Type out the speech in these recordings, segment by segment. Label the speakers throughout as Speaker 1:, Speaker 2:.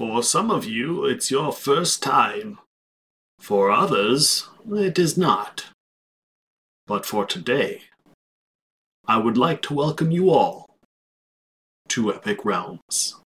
Speaker 1: For some of you, it's your first time. For others, it is not. But for today, I would like to welcome you all to Epic Realms.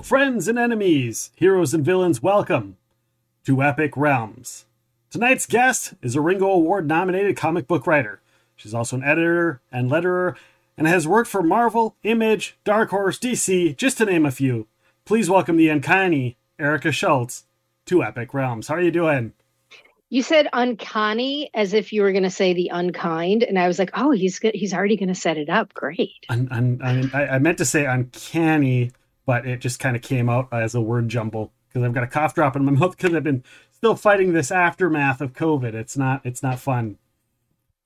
Speaker 2: Hello, friends and enemies, heroes and villains, welcome to Epic Realms. Tonight's guest is a Ringo Award nominated comic book writer. She's also an editor and letterer and has worked for Marvel, Image, Dark Horse, DC, just to name a few. Please welcome the uncanny Erica Schultz to Epic Realms. How are you doing?
Speaker 3: You said uncanny as if you were going to say the unkind, and I was like, "Oh, he's he's already going to set it up. Great."
Speaker 2: Un- un- mean, I, I meant to say uncanny, but it just kind of came out as a word jumble because I've got a cough drop in my mouth because I've been still fighting this aftermath of COVID. It's not it's not fun.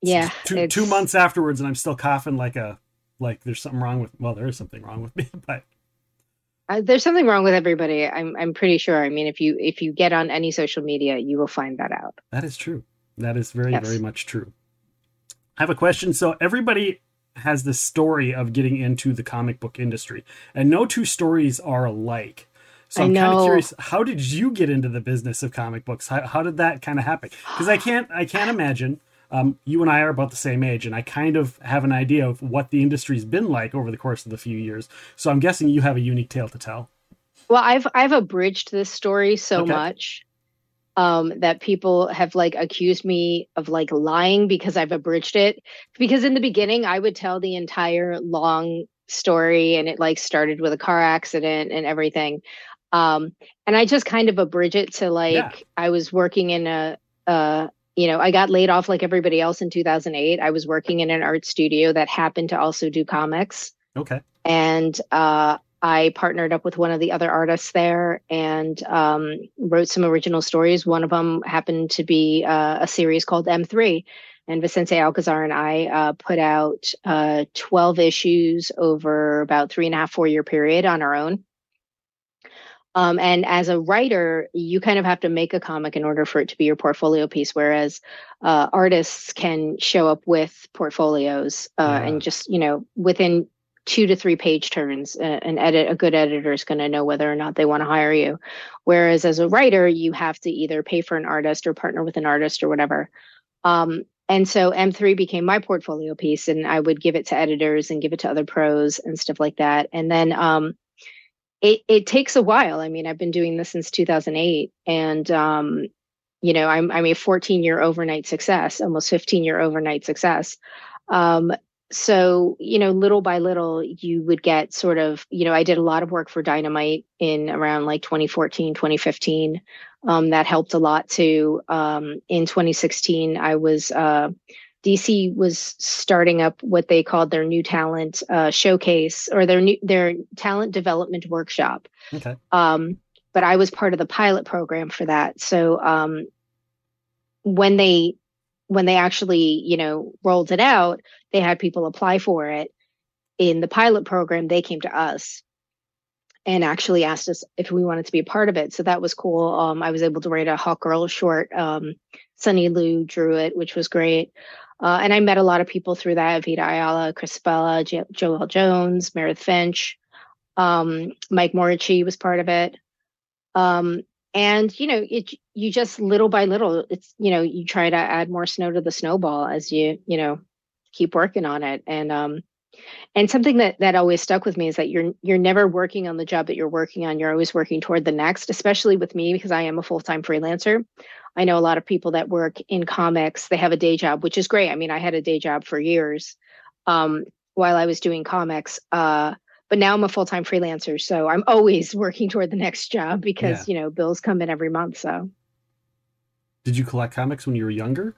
Speaker 3: Yeah,
Speaker 2: two, two months afterwards, and I'm still coughing like a like there's something wrong with. Well, there is something wrong with me, but
Speaker 3: Uh, there's something wrong with everybody. I'm I'm pretty sure. I mean, if you if you get on any social media, you will find that out.
Speaker 2: that is true. That is very
Speaker 3: Yes.
Speaker 2: very much true. I have a question. So everybody has this story of getting into the comic book industry, and no two stories are alike. So I'm kind of curious, how did you get into the business of comic books? How, how did that kind of happen? Because I can't I can't imagine. Um, you and I are about the same age, and I kind of have an idea of what the industry's been like over the course of the few years. So I'm guessing you have a unique tale to tell.
Speaker 3: Well, I've I've abridged this story so
Speaker 2: Okay.
Speaker 3: much um, that people have like accused me of like lying because I've abridged it. Because in the beginning, I would tell the entire long story, and it like started with a car accident and everything. Um, and I just kind of abridge it to like
Speaker 2: Yeah.
Speaker 3: I was working in a, uh, you know, I got laid off like everybody else in 2008. I was working in an art studio that happened to also do comics
Speaker 2: Okay.
Speaker 3: and uh, I partnered up with one of the other artists there and um, wrote some original stories. One of them happened to be uh, a series called M3. And Vicente Alcazar and I uh, put out uh, 12 issues over about three and a half, four year period on our own. Um, and as a writer, you kind of have to make a comic in order for it to be your portfolio piece, whereas uh, artists can show up with portfolios uh,
Speaker 2: Yeah.
Speaker 3: and just, you know, within two to three page turns uh, an edit a good editor is going to know whether or not they want to hire you. Whereas as a writer you have to either pay for an artist or partner with an artist or whatever. Um, and so m3 became my portfolio piece and i would give it to editors and give it to other pros and stuff like that. And then um, it, it takes a while. I mean i've been doing this since 2008 and um, you know i'm, I'm a 14 year overnight success almost 15 year overnight success. Um, so you know little by little you would get sort of you know i did a lot of work for dynamite in around like 2014 2015 um, that helped a lot too um, in 2016 i was uh, dc was starting up what they called their new talent uh, showcase or their new their talent development workshop
Speaker 2: Okay.
Speaker 3: um, but I was part of the pilot program for that. So um, when they when they actually you know rolled it out, they had people apply for it. In the pilot program, they came to us and actually asked us if we wanted to be a part of it. So that was cool. Um, I was able to write a Hawk Girl short. Um, Sonny Liew drew it, which was great. Uh, and I met a lot of people through that: Vita Ayala, Chris Bella, jo- Joel Jones, Meredith Finch um, Mike Moreci was part of it. Um, and you know, it you just little by little, it's you know, you try to add more snow to the snowball as you you know keep working on it. And um, and something that that always stuck with me is that you're you're never working on the job that you're working on. You're always working toward the next. Especially with me because I am a full time freelancer. I know a lot of people that work in comics. They have a day job, which is great. I mean, I had a day job for years um, while I was doing comics. Uh, but now I'm a full time freelancer, so I'm always working toward the next job because you know bills come in every month. So
Speaker 2: Did you collect comics when you were younger?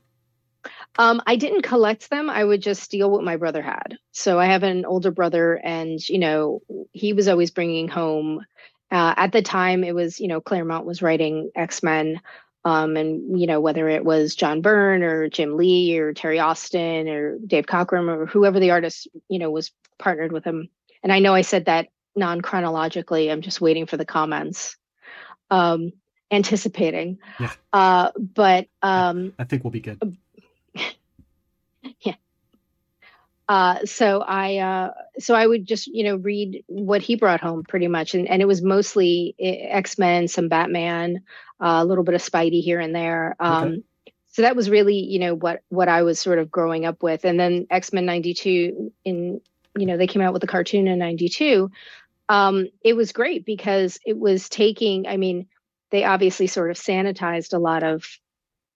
Speaker 3: Um, I didn't collect them. I would just steal what my brother had. So I have an older brother, and you know, he was always bringing home. Uh, at the time, it was you know Claremont was writing X Men, um, and you know whether it was John Byrne or Jim Lee or Terry Austin or Dave Cockrum or whoever the artist you know was partnered with him. And I know I said that non chronologically. I'm just waiting for the comments. Um, anticipating.
Speaker 2: Yeah.
Speaker 3: Uh, but um,
Speaker 2: I think we'll be good.
Speaker 3: yeah. Uh, so I uh, so I would just you know read what he brought home pretty much, and and it was mostly eh, X Men, some Batman, uh, a little bit of Spidey here and there. Um, okay. So that was really you know what what I was sort of growing up with, and then X Men '92 in you know they came out with a cartoon in '92. Um, it was great because it was taking. I mean, they obviously sort of sanitized a lot of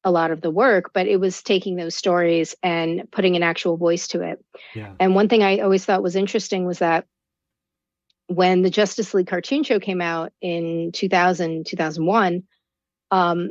Speaker 3: a lot of the work, but it was taking those stories and putting an actual voice to it.
Speaker 2: Yeah.
Speaker 3: And one thing I always thought was interesting was that when the Justice League cartoon show came out in 2000, 2001, um,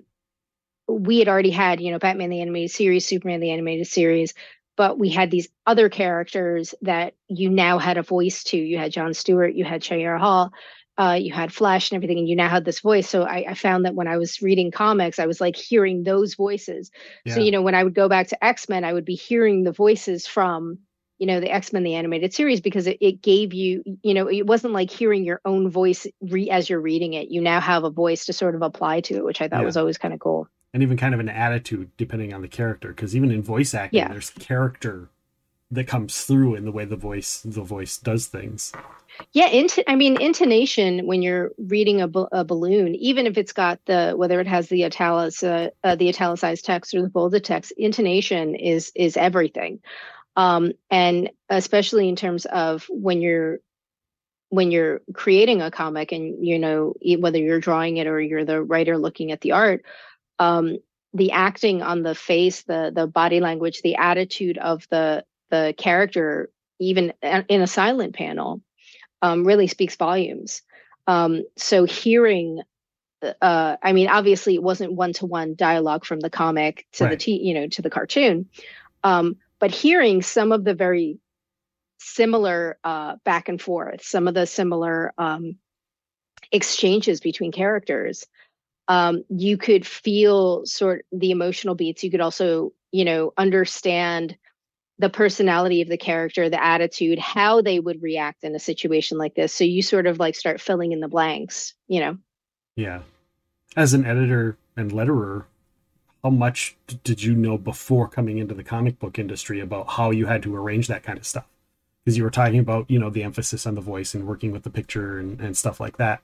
Speaker 3: we had already had, you know, Batman the animated series, Superman the animated series, but we had these other characters that you now had a voice to. You had John Stewart, you had Shayera Hol, uh, you had Flash and everything, and you now had this voice. So I, I, found that when I was reading comics, I was like hearing those voices. Yeah. So you know, when I would go back to X Men, I would be hearing the voices from you know the X Men the animated series because it, it gave you you know it wasn't like hearing your own voice re- as you're reading it. You now have a voice to sort of apply to it, which I thought yeah. was always kind of cool.
Speaker 2: And even kind of an attitude depending on the character, because even in voice acting, yeah. there's character that comes through in the way the voice the voice does things.
Speaker 3: Yeah, int- I mean intonation when you're reading a, a balloon, even if it's got the whether it has the italics, uh, uh, the italicized text or the bolded text, intonation is is everything, um, and especially in terms of when you're when you're creating a comic and you know whether you're drawing it or you're the writer looking at the art um, the acting on the face the the body language the attitude of the the character even in a silent panel um, really speaks volumes. Um, so hearing, uh, I mean, obviously it wasn't one to one dialogue from the comic to right. the t- you know to the cartoon, um, but hearing some of the very similar uh, back and forth, some of the similar um, exchanges between characters, um, you could feel sort the emotional beats. You could also you know understand the personality of the character, the attitude, how they would react in a situation like this. So you sort of like start filling in the blanks, you know?
Speaker 2: Yeah. As an editor and letterer, how much did you know before coming into the comic book industry about how you had to arrange that kind of stuff? Because you were talking about, you know, the emphasis on the voice and working with the picture and, and stuff like that.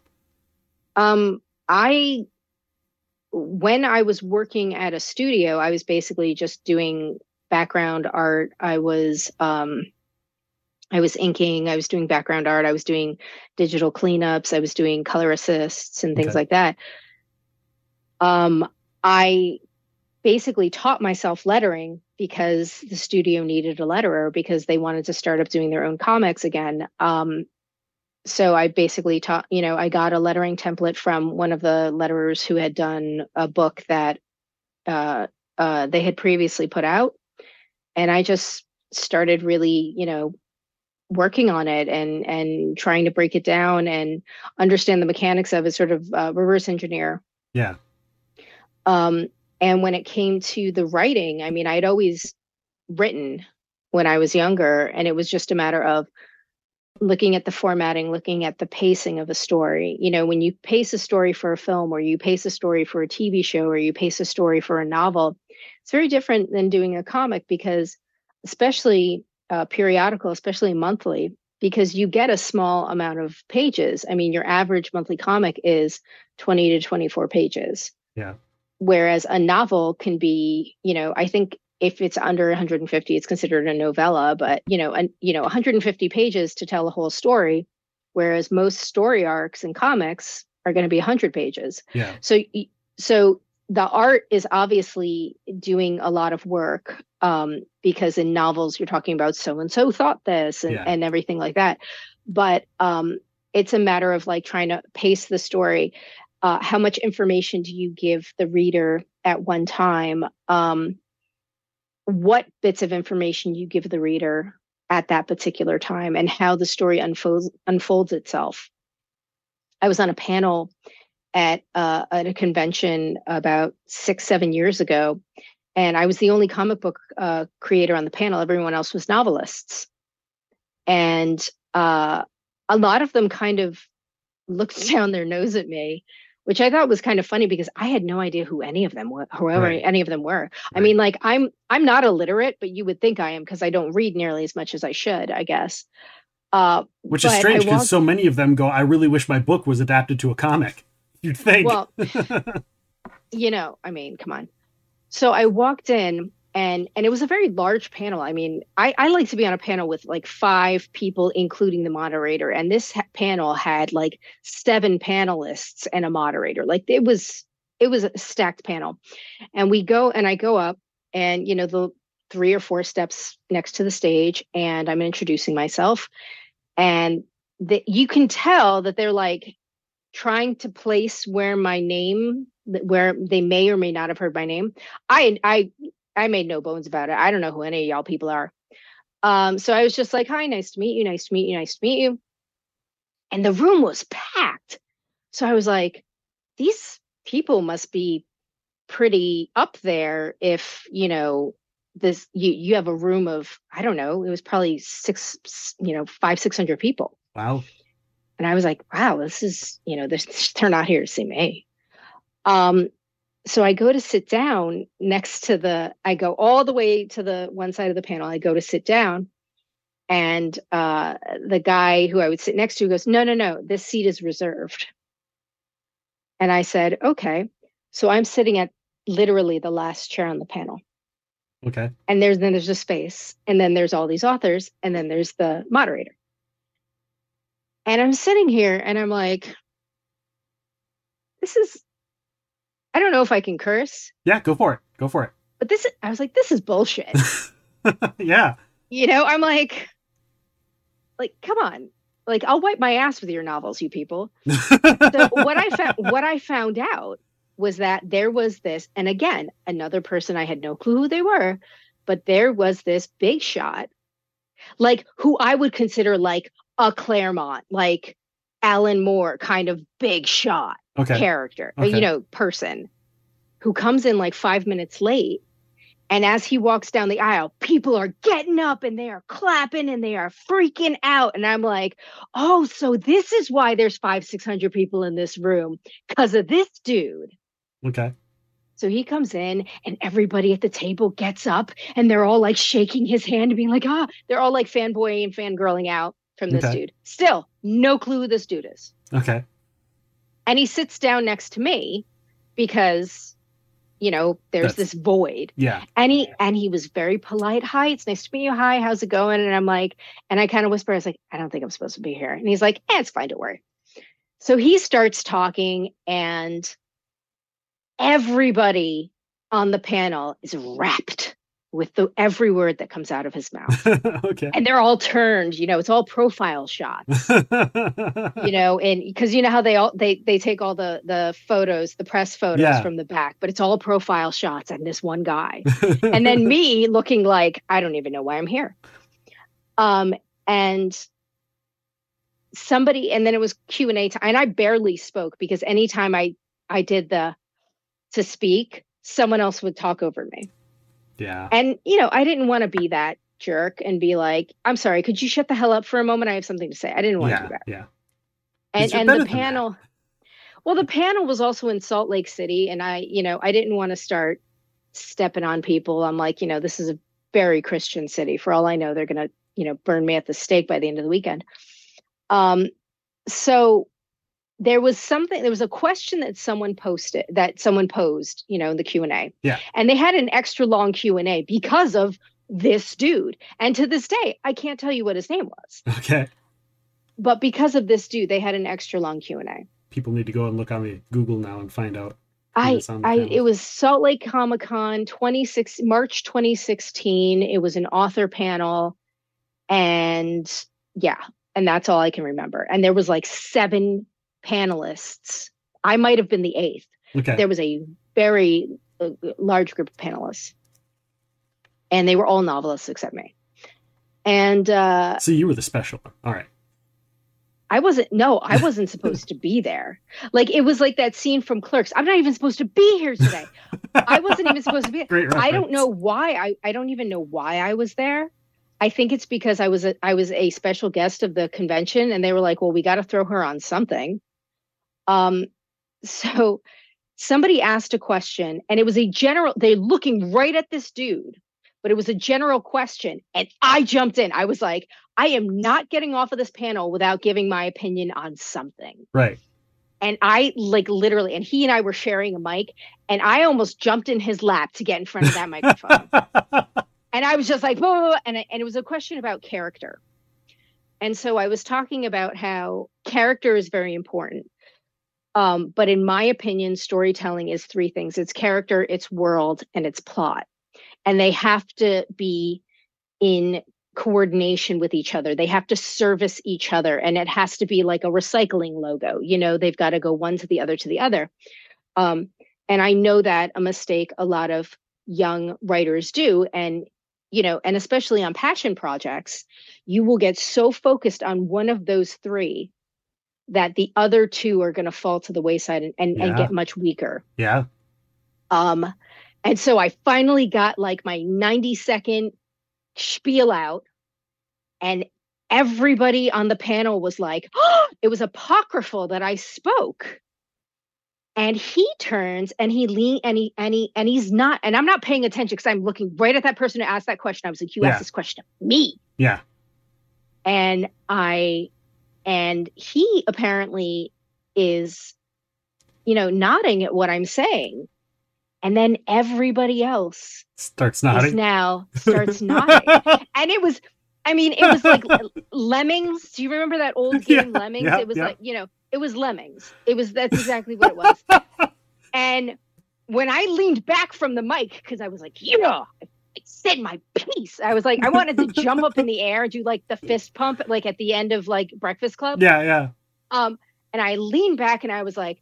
Speaker 3: Um, I when I was working at a studio, I was basically just doing background art. I was um, I was inking. I was doing background art. I was doing digital cleanups. I was doing color assists and things okay. like that. Um, I basically taught myself lettering because the studio needed a letterer because they wanted to start up doing their own comics again. Um, so I basically taught, you know, I got a lettering template from one of the letterers who had done a book that uh, uh, they had previously put out and I just started really, you know, working on it and and trying to break it down and understand the mechanics of it, sort of uh, reverse engineer.
Speaker 2: Yeah.
Speaker 3: Um, and when it came to the writing, I mean, I'd always written when I was younger, and it was just a matter of looking at the formatting, looking at the pacing of a story. You know, when you pace a story for a film, or you pace a story for a TV show, or you pace a story for a novel, it's very different than doing a comic because, especially uh, periodical, especially monthly, because you get a small amount of pages. I mean, your average monthly comic is 20 to 24 pages.
Speaker 2: Yeah.
Speaker 3: Whereas a novel can be, you know, I think if it's under 150, it's considered a novella, but you know, and you know, 150 pages to tell a whole story, whereas most story arcs in comics are going to be 100 pages.
Speaker 2: Yeah.
Speaker 3: So, so the art is obviously doing a lot of work um, because in novels you're talking about so and so thought this and, yeah. and everything like that but um, it's a matter of like trying to pace the story uh, how much information do you give the reader at one time um, what bits of information you give the reader at that particular time and how the story unfolds unfolds itself. I was on a panel at uh, at a convention about six seven years ago, and I was the only comic book uh, creator on the panel. Everyone else was novelists, and uh, a lot of them kind of looked down their nose at me which I thought was kind of funny because I had no idea who any of them were, whoever right. any of them were. Right. I mean, like I'm I'm not illiterate, but you would think I am because I don't read nearly as much as I should, I guess.
Speaker 2: Uh, which is strange because so many of them go, I really wish my book was adapted to a comic. You'd think.
Speaker 3: Well, you know, I mean, come on. So I walked in and and it was a very large panel. I mean i i like to be on a panel with like five people including the moderator and this ha- panel had like seven panelists and a moderator. Like it was it was a stacked panel. And we go and i go up and you know the three or four steps next to the stage and i'm introducing myself. And that you can tell that they're like trying to place where my name where they may or may not have heard my name. I i I made no bones about it. I don't know who any of y'all people are. Um, so I was just like, hi, nice to meet you, nice to meet you, nice to meet you. And the room was packed. So I was like, these people must be pretty up there if, you know, this you you have a room of, I don't know, it was probably six, you know, five, six hundred people.
Speaker 2: Wow.
Speaker 3: And I was like, wow, this is, you know, this, they're not here to see me. Um, so I go to sit down next to the, I go all the way to the one side of the panel. I go to sit down, and uh, the guy who I would sit next to goes, No, no, no, this seat is reserved. And I said, Okay. So I'm sitting at literally the last chair on the panel.
Speaker 2: Okay.
Speaker 3: And there's then there's a space, and then there's all these authors, and then there's the moderator. And I'm sitting here and I'm like, this is I don't know if I can curse.
Speaker 2: Yeah, go for it. Go for it.
Speaker 3: But this, I was like, this is bullshit.
Speaker 2: yeah.
Speaker 3: You know, I'm like, like, come on. Like, I'll wipe my ass with your novels, you people. so what I found, what I found out was that there was this, and again, another person I had no clue who they were, but there was this big shot, like who I would consider like a Claremont, like Alan Moore kind of big shot okay. character, okay. you know, person who comes in like five minutes late. And as he walks down the aisle, people are getting up and they are clapping and they are freaking out. And I'm like, oh, so this is why there's five, 600 people in this room because of this dude.
Speaker 2: Okay.
Speaker 3: So he comes in and everybody at the table gets up and they're all like shaking his hand and being like, ah, they're all like fanboying and fangirling out from this okay. dude. Still, no clue who this dude is.
Speaker 2: Okay.
Speaker 3: And he sits down next to me because you know there's That's, this void.
Speaker 2: Yeah.
Speaker 3: And he and he was very polite. Hi it's nice to meet you. Hi how's it going? And i'm like and i kind of whisper i was like i don't think i'm supposed to be here. And he's like eh, it's fine don't worry. So he starts talking and everybody on the panel is rapt with the every word that comes out of his mouth.
Speaker 2: okay.
Speaker 3: And they're all turned, you know, it's all profile shots. you know, and because you know how they all they they take all the the photos, the press photos yeah. from the back, but it's all profile shots and this one guy. and then me looking like I don't even know why I'm here. Um and somebody and then it was Q&A time and I barely spoke because anytime I I did the to speak, someone else would talk over me.
Speaker 2: Yeah.
Speaker 3: And, you know, I didn't want to be that jerk and be like, I'm sorry, could you shut the hell up for a moment? I have something to say. I didn't want
Speaker 2: yeah,
Speaker 3: to do that.
Speaker 2: Yeah.
Speaker 3: And, and the panel, well, the panel was also in Salt Lake City. And I, you know, I didn't want to start stepping on people. I'm like, you know, this is a very Christian city. For all I know, they're going to, you know, burn me at the stake by the end of the weekend. Um, so there was something there was a question that someone posted that someone posed you know in the q&a
Speaker 2: yeah.
Speaker 3: And they had an extra long q&a because of this dude. And to this day i can't tell you what his name was.
Speaker 2: Okay.
Speaker 3: But because of this dude they had an extra long q&a
Speaker 2: people need to go and look on the google now and find out.
Speaker 3: I, I it was Salt Lake Comic Con 26 March 2016. It was an author panel, and yeah, and that's all I can remember. And there was like seven panelists. I might have been the eighth.
Speaker 2: Okay.
Speaker 3: There was a very uh, large group of panelists. and they were all novelists except me. And uh,
Speaker 2: so you were the special one. All right.
Speaker 3: I wasn't. No, I wasn't supposed to be there. Like it was like that scene from Clerks. I'm not even supposed to be here today. I wasn't even supposed to be.
Speaker 2: Great
Speaker 3: I don't know why. I I don't even know why I was there. I think it's because I was a I was a special guest of the convention, and they were like, "Well, we got to throw her on something." Um, so somebody asked a question, and it was a general. They're looking right at this dude, but it was a general question, and I jumped in. I was like, "I am not getting off of this panel without giving my opinion on something."
Speaker 2: Right.
Speaker 3: And I like literally, and he and I were sharing a mic, and I almost jumped in his lap to get in front of that microphone. and I was just like, blah, and and it was a question about character. And so I was talking about how character is very important. Um, but in my opinion, storytelling is three things: it's character, it's world, and it's plot. And they have to be in coordination with each other. They have to service each other, and it has to be like a recycling logo. You know, they've got to go one to the other to the other. Um, and I know that a mistake a lot of young writers do, and you know, and especially on passion projects, you will get so focused on one of those three that the other two are going to fall to the wayside and, and,
Speaker 2: Yeah.
Speaker 3: and get much weaker.
Speaker 2: Yeah.
Speaker 3: Um, and so I finally got like my 90 second spiel out, and everybody on the panel was like, oh, it was apocryphal that I spoke. And he turns and he lean and he and he and he's not and I'm not paying attention because I'm looking right at that person who asked that question. I was like, you
Speaker 2: Yeah.
Speaker 3: asked this question me
Speaker 2: Yeah.
Speaker 3: and I and he apparently is you know nodding at what I'm saying. And then everybody else
Speaker 2: Starts nodding.
Speaker 3: now starts nodding. And it was I mean it was like lemmings. Do you remember that old game
Speaker 2: Yeah,
Speaker 3: lemmings?
Speaker 2: yeah,
Speaker 3: it was
Speaker 2: yeah.
Speaker 3: like you know it was lemmings. It was that's exactly what it was. And when I leaned back from the mic because I was like yeah! I said my piece. I was like, I wanted to jump up in the air and do like the fist pump, like at the end of like Breakfast Club.
Speaker 2: yeah. Yeah.
Speaker 3: Um, and I leaned back and I was like,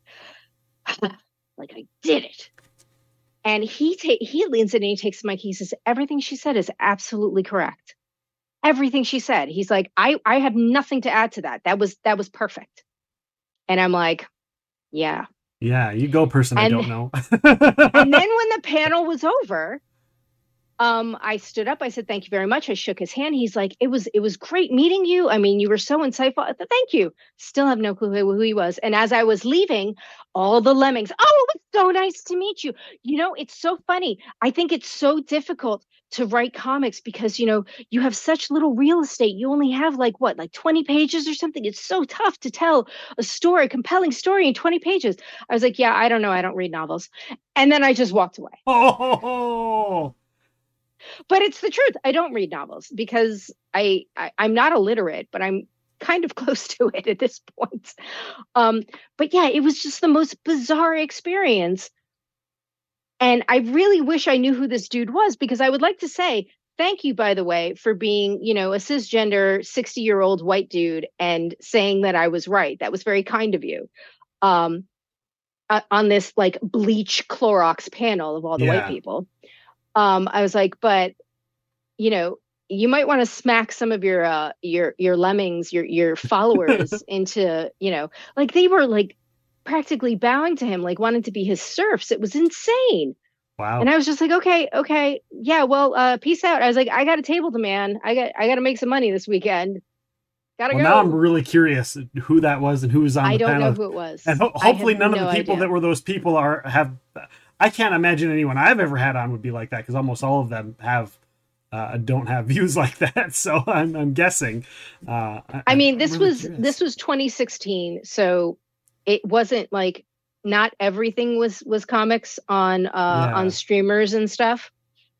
Speaker 3: like I did it. And he ta- he leans in and he takes my keys. Says, everything she said is absolutely correct. Everything she said. He's like, I I have nothing to add to that. That was that was perfect. And I'm like, yeah.
Speaker 2: Yeah. You go, person. I don't know.
Speaker 3: and then when the panel was over um i stood up i said thank you very much. I shook his hand. He's like it was it was great meeting you. I mean you were so insightful. Said, thank you. Still have no clue who, he was. And as i was leaving all the lemmings oh it was so nice to meet you. You know it's so funny. I think it's so difficult to write comics because you know you have such little real estate. You only have like what like 20 pages or something? It's so tough to tell a story a compelling story in 20 pages. I was like yeah i don't know. I don't read novels. And then i just walked away.
Speaker 2: Oh.
Speaker 3: But it's the truth. I don't read novels because I, I i'm not illiterate but i'm kind of close to it at this point. Um but yeah it was just the most bizarre experience. And i really wish i knew who this dude was because i would like to say thank you by the way for being you know a cisgender 60 year old white dude and saying that i was right. That was very kind of you. Um uh, on this like bleach Clorox panel of all the
Speaker 2: Yeah.
Speaker 3: white people um i was like but you know you might want to smack some of your uh your your lemmings your your followers into you know like they were like practically bowing to him like wanting to be his serfs. It was insane.
Speaker 2: Wow.
Speaker 3: and i was just like okay okay yeah well uh peace out. I was like i got a table to man. I got i got to make some money this weekend. Gotta
Speaker 2: well,
Speaker 3: go.
Speaker 2: now I'm really curious who that was and who was on
Speaker 3: i
Speaker 2: the
Speaker 3: don't
Speaker 2: panel.
Speaker 3: know who it was.
Speaker 2: And ho- hopefully none of the people
Speaker 3: idea.
Speaker 2: that were those people are have i can't imagine anyone i've ever had on would be like that because almost all of them have uh, don't have views like that so i'm, I'm guessing uh,
Speaker 3: I mean, this
Speaker 2: really
Speaker 3: was
Speaker 2: curious.
Speaker 3: this was 2016, so it wasn't like not everything was was comics on uh
Speaker 2: Yeah.
Speaker 3: on streamers and stuff.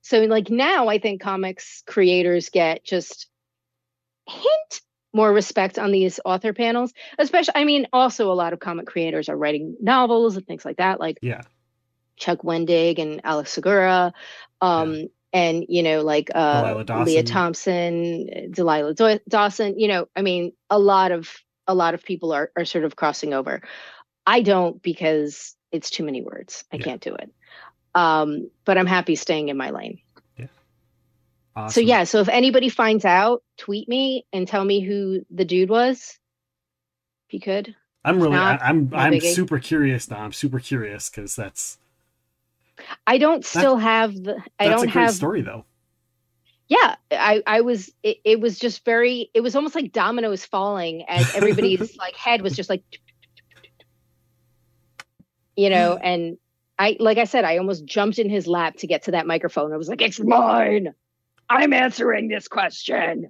Speaker 3: So like now I think comics creators get just hint more respect on these author panels, especially I mean also a lot of comic creators are writing novels and things like that like
Speaker 2: yeah
Speaker 3: Chuck Wendig and Alex Segura. Um, And, you know, like uh,
Speaker 2: Dawson.
Speaker 3: Leah Thompson, Delilah Daw- Dawson, you know, I mean, a lot of a lot of people are, are sort of crossing over. I don't because it's too many words. I
Speaker 2: Yeah.
Speaker 3: can't do it. Um, but I'm happy staying in my lane.
Speaker 2: Awesome.
Speaker 3: So yeah, so if anybody finds out, tweet me and tell me who the dude was. If you could.
Speaker 2: I'm really,
Speaker 3: not-
Speaker 2: I, I'm, I'm super curious now. I'm super curious because that's
Speaker 3: I don't still have the I
Speaker 2: that's
Speaker 3: don't
Speaker 2: a great
Speaker 3: have
Speaker 2: story though.
Speaker 3: yeah i i was it, it was just very it was almost like dominoes falling as everybody's like head was just like you know and i like i said i almost jumped in his lap to get to that microphone. I was like it's mine. I'm answering this question.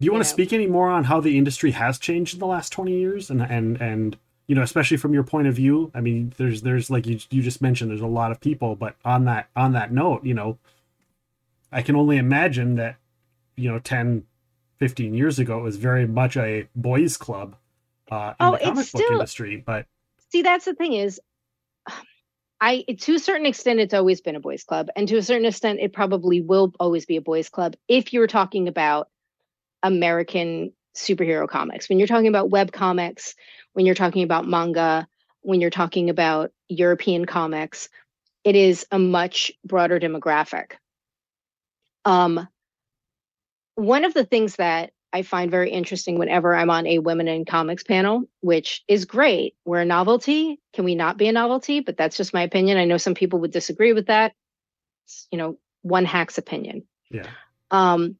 Speaker 2: Do you want
Speaker 3: you
Speaker 2: to speak any more on how the industry has changed in the last 20 years and and and you know especially from your point of view i mean there's there's like you, you just mentioned there's a lot of people but on that on that note you know i can only imagine that you know 10 15 years ago it was very much a boys club uh in
Speaker 3: Oh,
Speaker 2: the
Speaker 3: it's
Speaker 2: comic book
Speaker 3: still-
Speaker 2: industry but
Speaker 3: see that's the thing is i to a certain extent it's always been a boys club and to a certain extent it probably will always be a boys club if you're talking about american superhero comics when you're talking about web comics when you're talking about manga when you're talking about european comics it is a much broader demographic um one of the things that I find very interesting whenever I'm on a women in comics panel, which is great. We're a novelty. Can we not be a novelty? But that's just my opinion. I know some people would disagree with that. It's, you know, one hack's opinion.
Speaker 2: yeah
Speaker 3: Um,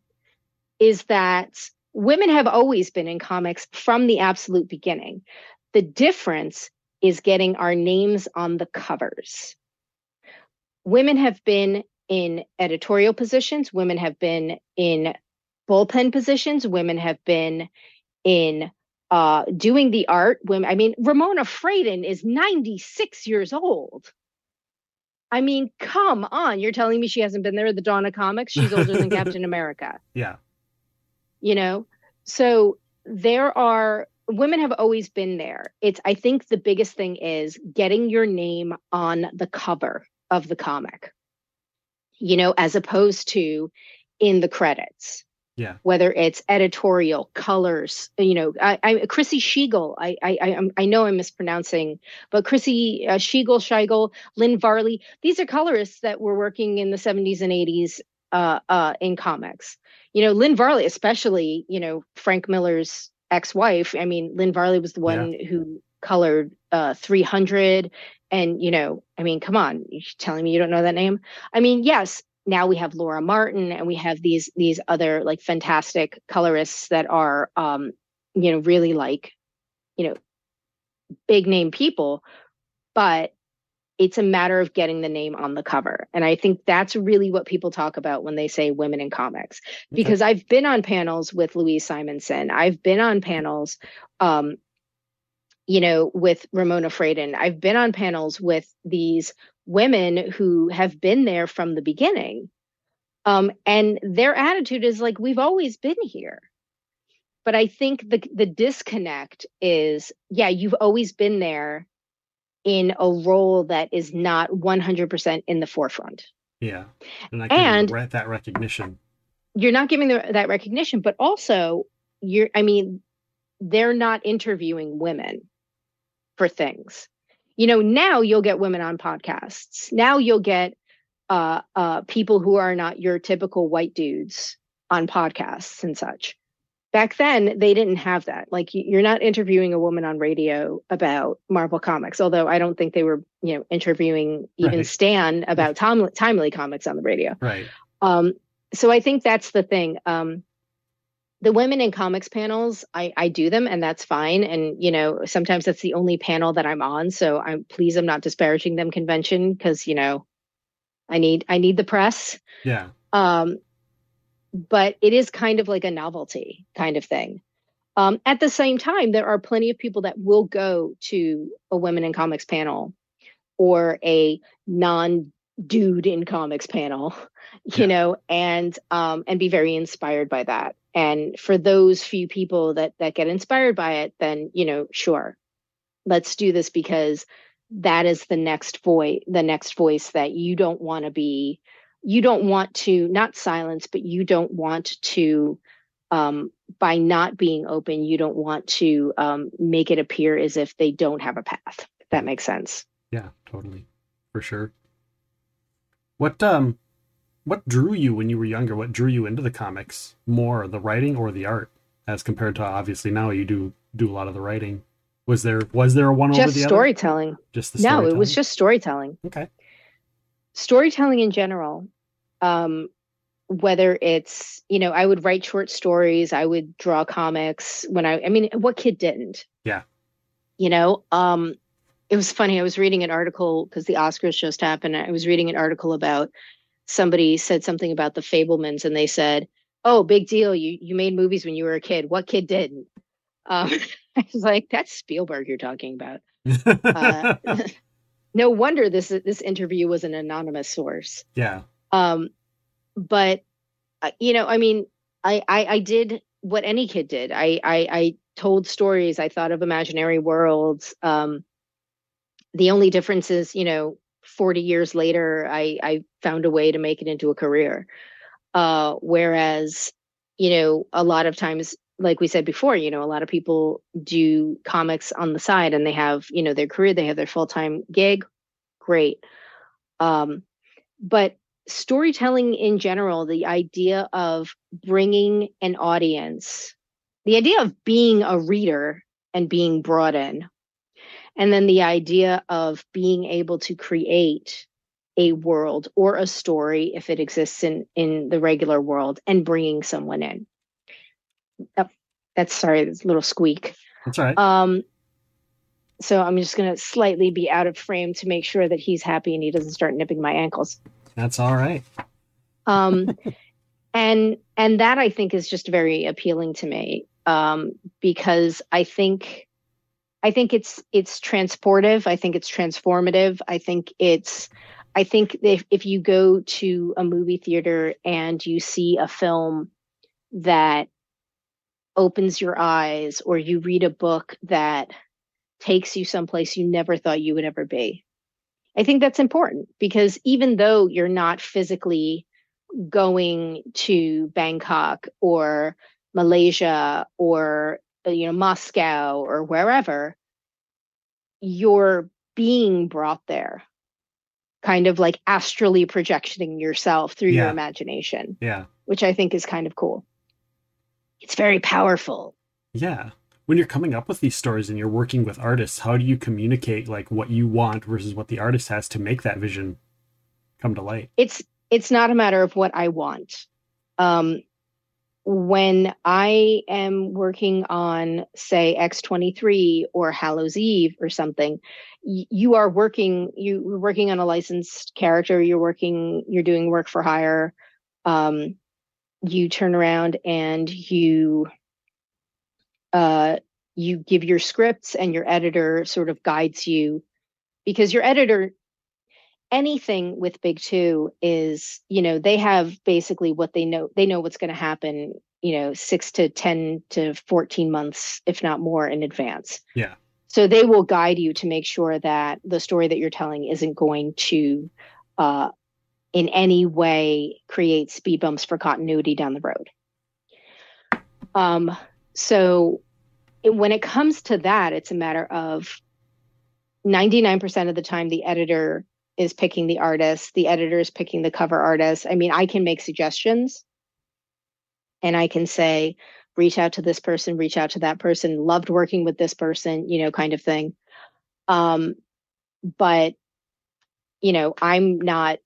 Speaker 3: is that women have always been in comics from the absolute beginning. The difference is getting our names on the covers. Women have been in editorial positions, women have been in bullpen positions, women have been in uh, doing the art. Women, I mean, Ramona Fradon is 96 years old. I mean, come on. You're telling me she hasn't been there at the dawn of comics? She's older than Captain America
Speaker 2: yeah
Speaker 3: you know? So there are women have always been there. It's i think the biggest thing is getting your name on the cover of the comic you know as opposed to in the credits.
Speaker 2: Yeah.
Speaker 3: Whether it's editorial colors you know i, I chrissy Shiegel, I, I i I'm- i know i'm mispronouncing but chrissy uh, Scheigel, lynn varley these are colorists that were working in the 70s and 80s uh, uh, in comics you know lynn varley especially you know frank miller's ex-wife. I mean lynn varley was the one who colored uh 300 and you know i mean come on you're telling me you don't know that name? I mean yes now we have laura martin and we have these these other like fantastic colorists that are um you know really like you know big name people. But it's a matter of getting the name on the cover and i think that's really what people talk about when they say women in comics because I've been on panels with Louise Simonson. I've been on panels, um, you know, with Ramona Fradon. I've been on panels with these women who have been there from the beginning. Um, and their attitude is like, we've always been here. But I think the the disconnect is, yeah, you've always been there in a role that is not 100% in the forefront.
Speaker 2: yeah. And i
Speaker 3: And-
Speaker 2: that recognition.
Speaker 3: You're not giving the, that recognition but also you're i mean they're not interviewing women for things. You know now you'll get women on podcasts. Now you'll get uh uh people who are not your typical white dudes on podcasts and such back then they didn't have that like you- you're not interviewing a woman on radio about marvel comics although i don't think they were you know interviewing even
Speaker 2: Right.
Speaker 3: stan about timely, timely comics on the radio
Speaker 2: right
Speaker 3: um, so I think that's the thing. Um, the women in comics panels, I, I do them and that's fine. And, you know, sometimes that's the only panel that I'm on. So I'm please, I'm not disparaging them convention because, you know, I need, I need the press.
Speaker 2: yeah
Speaker 3: Um, but it is kind of like a novelty kind of thing. Um, at the same time, there are plenty of people that will go to a women in comics panel or a non dude in comics panel, you
Speaker 2: Yeah.
Speaker 3: know, and um, and be very inspired by that. And for those few people that that get inspired by it, then you know, sure, let's do this because that is the next voice, the next voice that you don't want to be you don't want to not silence but you don't want to um, by not being open you don't want to um, make it appear as if they don't have a path if that makes sense
Speaker 2: Yeah, totally. For sure. What um what drew you when you were younger? What drew you into the comics more, the writing or the art, as compared to obviously now you do do a lot of the writing. Was there was there a one
Speaker 3: just
Speaker 2: over the
Speaker 3: storytelling.
Speaker 2: other? Just the
Speaker 3: no,
Speaker 2: storytelling.
Speaker 3: it was just storytelling.
Speaker 2: okay.
Speaker 3: Storytelling in general. Um, whether it's you know, I would write short stories, I would draw comics when I. I mean, what kid didn't?
Speaker 2: Yeah.
Speaker 3: You know, um, it was funny. I was reading an article because the Oscars just happened. I was reading an article about somebody said something about the Fabelmans, and they said, "Oh, big deal! You you made movies when you were a kid. What kid didn't?" Um, I was like, "That's Spielberg you're talking about." Uh, no wonder this this interview was an anonymous source.
Speaker 2: yeah.
Speaker 3: Um, but uh, you know, I mean, I, I I did what any kid did. I I, I told stories. I thought of imaginary worlds. Um, the only difference is, you know, 40 years later, I I found a way to make it into a career. Uh, whereas, you know, a lot of times, like we said before, you know, a lot of people do comics on the side and they have, you know, their career, they have their full time gig. Great. Um, but storytelling in general, the idea of bringing an audience, the idea of being a reader and being brought in, and then the idea of being able to create a world or a story if it exists in in the regular world and bringing someone in. Oh, that's sorry, that's a little squeak.
Speaker 2: That's all right.
Speaker 3: Um, so I'm just going to slightly be out of frame to make sure that he's happy and he doesn't start nipping my ankles.
Speaker 2: That's all right.
Speaker 3: Um, and and that I think is just very appealing to me um, because I think I think it's it's transportive. I think it's transformative. I think it's I think if if you go to a movie theater and you see a film that opens your eyes or you read a book that takes you someplace you never thought you would ever be. I think that's important because even though you're not physically going to Bangkok or Malaysia or uh, you know Moscow or wherever, you're being brought there, kind of like astrally projecting yourself through your imagination,
Speaker 2: Yeah.
Speaker 3: which I think is kind of cool. It's very powerful.
Speaker 2: Yeah. When you're coming up with these stories and you're working with artists, how do you communicate like what you want versus what the artist has to make that vision come to light?
Speaker 3: it's it's not a matter of what I want. Um, when I am working on, say, X23 or Hallows Eve or something, y- you are working. You're working on a licensed character. You're working. You're doing work for hire. Um, you turn around and you uh, you give your scripts, and your editor sort of guides you because your editor anything with big two is you know they have basically what they know they know what's going to happen you know 6 to 10 to 14 months if not more in advance
Speaker 2: Yeah.
Speaker 3: so they will guide you to make sure that the story that you're telling isn't going to uh, in any way create speed bumps for continuity down the road um, so when it comes to that it's a matter of 99% of the time the editor is picking the artist, the editor is picking the cover artist. I mean, I can make suggestions and I can say, reach out to this person, reach out to that person, loved working with this person, you know, kind of thing. Um, but, you know, I'm not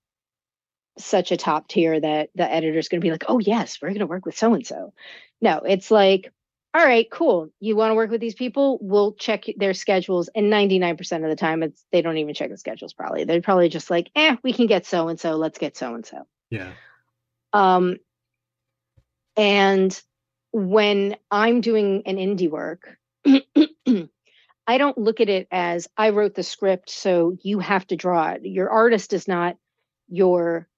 Speaker 3: such a top tier that the editor's going to be like, oh, yes, we're going to work with so and so. No, it's like, all right, cool. You want to work with these people? We'll check their schedules. And 99% of the time, it's they don't even check the schedules. Probably they're probably just like, eh, we can get so and so. Let's get so and so.
Speaker 2: Yeah.
Speaker 3: Um, and when I'm doing an indie work, I don't look at it as I wrote the script, so you have to draw it. Your artist is not your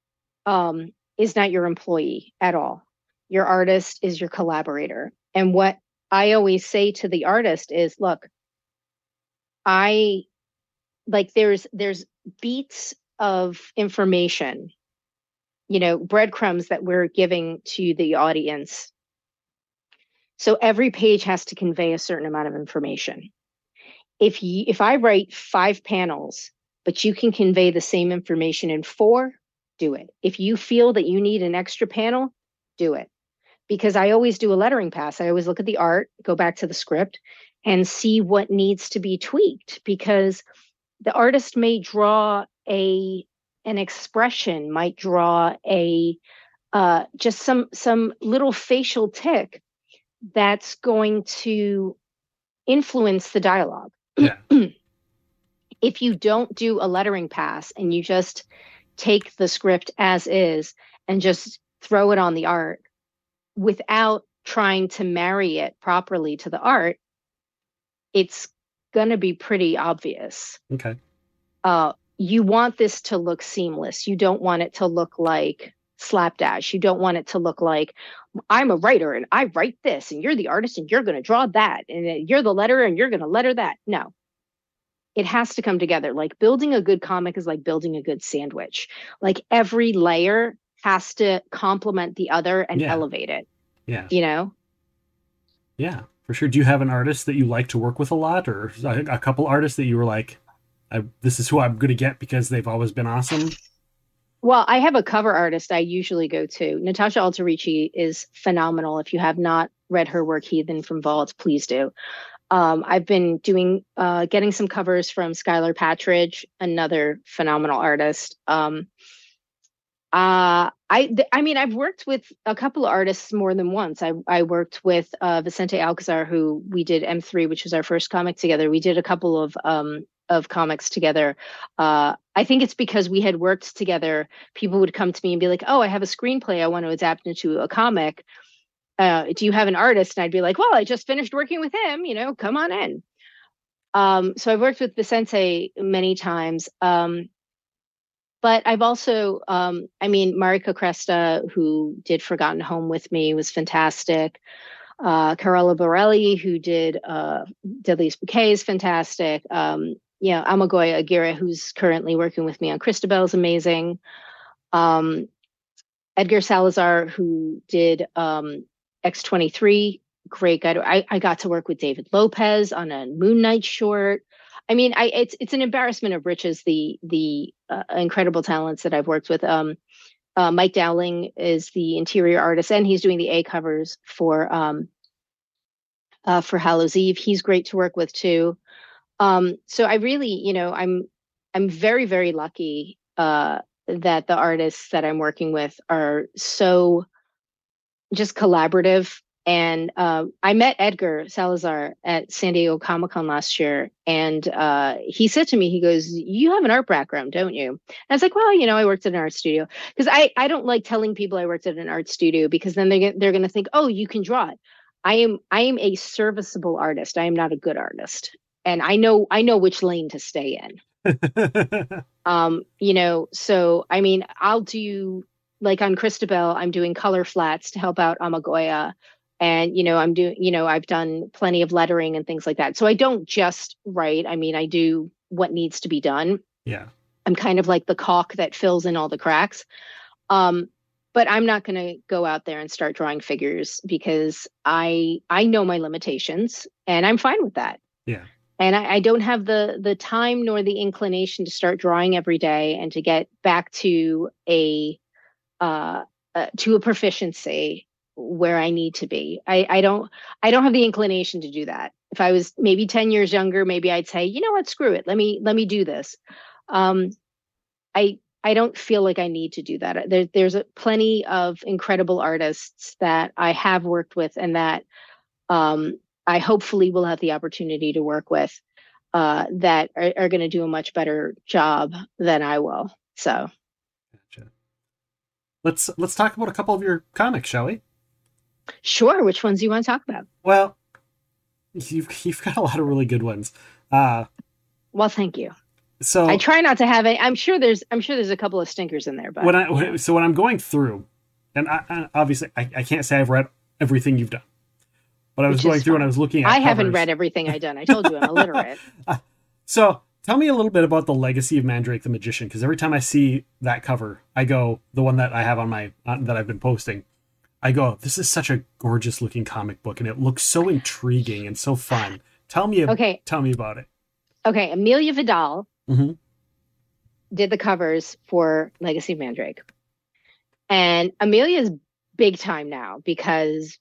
Speaker 3: um, is not your employee at all. Your artist is your collaborator. And what I always say to the artist is, look, I like there's there's beats of information you know breadcrumbs that we're giving to the audience so every page has to convey a certain amount of information if you if i write five panels but you can convey the same information in four do it. If you feel that you need an extra panel, do it. Because I always do a lettering pass. I always look at the art, go back to the script, and see what needs to be tweaked because the artist may draw a an expression might draw a uh, just some some little facial tick that's going to influence the dialogue.
Speaker 2: Yeah.
Speaker 3: if you don't do a lettering pass and you just take the script as is and just throw it on the art without trying to marry it properly to the art, it's going to be pretty obvious.
Speaker 2: Okay.
Speaker 3: Uh, you want this to look seamless. You don't want it to look like slapdash. You don't want it to look like I'm a writer and I write this and you're the artist and you're going to draw that and you're the letterer and you're going to letter that. No. It has to come together. Like building a good comic is like building a good sandwich. Like every layer has to complement the other and
Speaker 2: Yeah.
Speaker 3: elevate it,
Speaker 2: Yeah.
Speaker 3: you know?
Speaker 2: Yeah, for sure. Do you have an artist that you like to work with a lot, or a, a couple artists that you were like, I, "This is who I'm going to get because they've always been awesome"?
Speaker 3: Well, I have a cover artist I usually go to. Natasha Alterici is phenomenal. If you have not read her work, Heathen from Vault, please do. Um, I've been doing, uh, getting some covers from Skylar Patridge, another phenomenal artist. Um, uh, I, th- I mean, I've worked with a couple of artists more than once. I, I worked with uh, Vicente Alcazar, who we did M3, which was our first comic together. We did a couple of um, of comics together. Uh, I think it's because we had worked together. People would come to me and be like, "Oh, I have a screenplay I want to adapt into a comic. Uh, do you have an artist?" And I'd be like, "Well, I just finished working with him. You know, come on in." Um, so I've worked with Vicente many times. Um, but I've also, um, I mean, Marika Cresta, who did Forgotten Home with me, was fantastic. Uh, Carola Borelli, who did uh, Deadliest Bouquet, is fantastic. Um, you know, Amagoya Aguirre, who's currently working with me on Christabel, is amazing. Um, Edgar Salazar, who did um, X23, great guy. I, I got to work with David Lopez on a Moon Knight short. I mean, I it's it's an embarrassment of riches the the uh, incredible talents that I've worked with. Um, uh, Mike Dowling is the interior artist, and he's doing the A covers for um, uh, for Hallows Eve. He's great to work with too. Um, so I really, you know, I'm I'm very very lucky uh, that the artists that I'm working with are so just collaborative. And uh, I met Edgar Salazar at San Diego Comic Con last year, and uh, he said to me, he goes, "You have an art background, don't you?" And I was like, "Well, you know, I worked at an art studio." Because I I don't like telling people I worked at an art studio because then they they're going to think, "Oh, you can draw it." I am I am a serviceable artist. I am not a good artist, and I know I know which lane to stay in um you know so i mean i'll do like on christabel i'm doing color flats to help out amagoya. And you know i'm doing you know i've done plenty of lettering and things like that. So i don't just write. I mean i do what needs to be done.
Speaker 2: Yeah,
Speaker 3: i'm kind of like the caulk that fills in all the cracks. Um but i'm not going to go out there and start drawing figures because i i know my limitations and i'm fine with that.
Speaker 2: Yeah,
Speaker 3: and I, I don't have the the time nor the inclination to start drawing every day and to get back to a uh, uh to a proficiency where I need to be. I, I don't I don't have the inclination to do that. If I was maybe 10 years younger, maybe I'd say, you know what, screw it. Let me let me do this. Um I I don't feel like I need to do that. There, there's a, plenty of incredible artists that I have worked with and that um, I hopefully will have the opportunity to work with uh, that are, are going to do a much better job than I will. So.
Speaker 2: Let's let's talk about a couple of your comics, shall we?
Speaker 3: sure. Which ones do you want to talk about?
Speaker 2: Well, you've you've got a lot of really good ones. Uh,
Speaker 3: Well, thank you.
Speaker 2: so
Speaker 3: I try not to have it. I'm sure there's I'm sure there's a couple of stinkers in there, but
Speaker 2: when I when- so when I'm going through, and I, I, obviously I, I can't say I've read everything you've done, but I was
Speaker 3: Which
Speaker 2: going through and I was looking at.
Speaker 3: I haven't read everything I've done. I told you I'm illiterate.
Speaker 2: So tell me a little bit about the legacy of Mandrake the Magician, because every time I see that cover, I go the one that I have on my on, that I've been posting. I go, this is such a gorgeous looking comic book, and it looks so intriguing and so fun. Tell me,
Speaker 3: Okay.
Speaker 2: tell me about it.
Speaker 3: Okay, Amelia Vidal
Speaker 2: Mhm.
Speaker 3: did the covers for Legacy of Mandrake. And Amelia's big time now because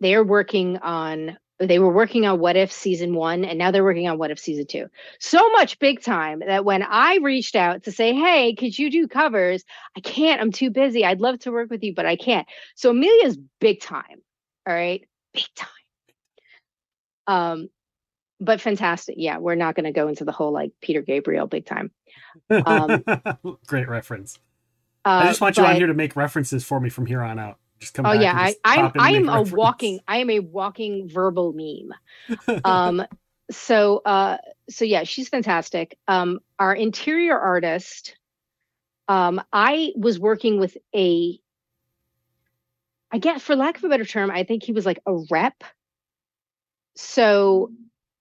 Speaker 3: they're working on they were working on what if season one and now they're working on what if season two. So much big time that when i reached out to say hey could you do covers? I can't i'm too busy i'd love to work with you but i can't. So amelia's big time all right? Big time. Um but fantastic. Yeah we're not going to go into the whole like peter gabriel big time.
Speaker 2: Um, Great reference. Uh, I just want you on here to make references for me from here on out. Just come.
Speaker 3: Oh yeah, I I'm I am a reference. walking I am a walking verbal meme. um, so uh, so yeah, she's fantastic. Um, our interior artist. Um, I was working with a. I guess for lack of a better term, I think he was like a rep. So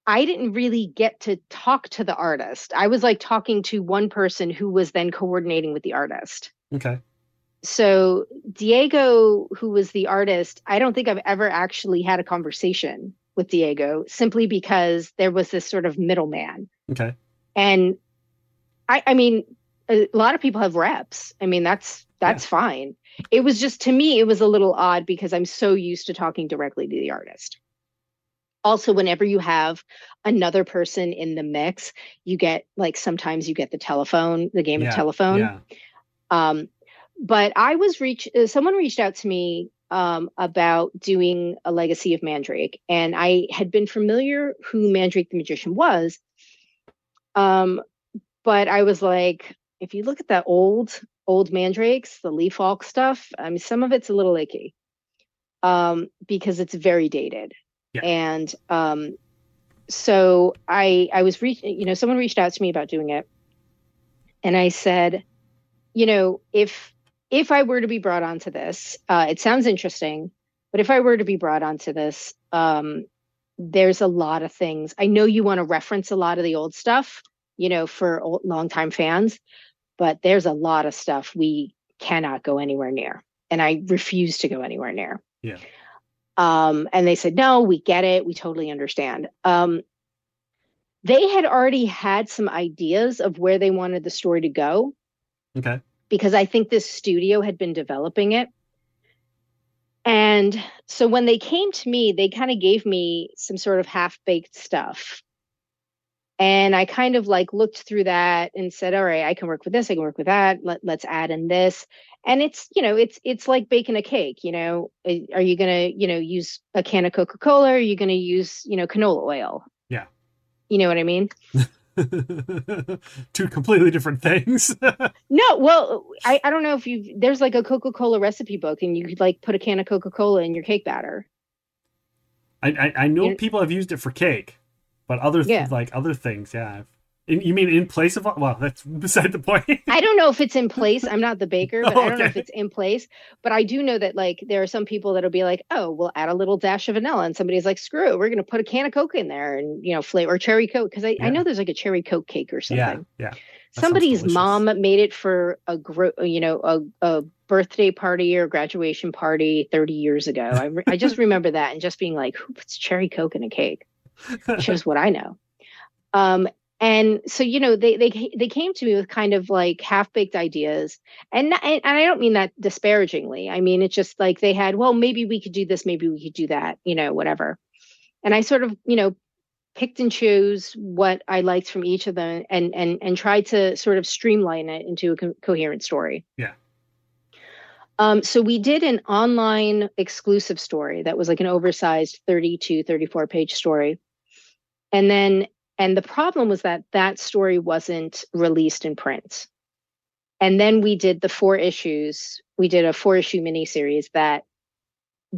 Speaker 3: I didn't really get to talk to the artist. I was like talking to one person who was then coordinating with the artist.
Speaker 2: Okay.
Speaker 3: So Diego, who was the artist, I don't think I've ever actually had a conversation with Diego simply because there was this sort of middleman.
Speaker 2: Okay.
Speaker 3: And I, I mean, a lot of people have reps. I mean, that's that's yeah. fine. It was just to me, it was a little odd because I'm so used to talking directly to the artist also whenever you have another person in the mix you get like sometimes you get the telephone the game yeah, of telephone yeah. um but i was reach uh, someone reached out to me um, about doing a legacy of mandrake and i had been familiar who mandrake the magician was um but i was like if you look at that old old mandrakes the Lee Falk stuff i mean some of it's a little icky um because it's very dated yeah. And um, so I I was reaching, you know, someone reached out to me about doing it, and I said, you know, if if I were to be brought onto this, uh, it sounds interesting, but if I were to be brought onto this, um, there's a lot of things. I know you want to reference a lot of the old stuff, you know, for old, longtime fans, but there's a lot of stuff we cannot go anywhere near, and I refuse to go anywhere near.
Speaker 2: Yeah.
Speaker 3: Um, and they said, no, we get it. We totally understand. Um, they had already had some ideas of where they wanted the story to go.
Speaker 2: Okay.
Speaker 3: Because I think this studio had been developing it. And so when they came to me, they kind of gave me some sort of half baked stuff. And I kind of like looked through that and said, all right, I can work with this, I can work with that. Let, let's add in this and it's you know it's it's like baking a cake you know are you going to you know use a can of coca-cola or are you going to use you know canola oil
Speaker 2: yeah
Speaker 3: you know what i mean
Speaker 2: two completely different things
Speaker 3: no well I, I don't know if you there's like a coca-cola recipe book and you could like put a can of coca-cola in your cake batter
Speaker 2: i i, I know people have used it for cake but other th- yeah. like other things yeah I've in, you mean in place of? Well, that's beside the point.
Speaker 3: I don't know if it's in place. I'm not the baker, but oh, I don't know if it's in place. But I do know that like there are some people that'll be like, oh, we'll add a little dash of vanilla, and somebody's like, screw it, we're gonna put a can of Coke in there, and you know, flavor or cherry Coke because I, yeah. I know there's like a cherry Coke cake or something.
Speaker 2: Yeah, yeah.
Speaker 3: Somebody's mom made it for a gro- you know a, a birthday party or graduation party 30 years ago. I, re- I just remember that and just being like, who puts cherry Coke in a cake? Shows what I know. Um, and so you know they they they came to me with kind of like half baked ideas. And and I don't mean that disparagingly. I mean it's just like they had well maybe we could do this maybe we could do that you know whatever. And I sort of you know picked and chose what I liked from each of them and and and tried to sort of streamline it into a co- coherent story.
Speaker 2: Yeah.
Speaker 3: Um, so we did an online exclusive story that was like an oversized 32 34 page story. And then and the problem was that that story wasn't released in print. And then we did the four issues. We did a four issue miniseries that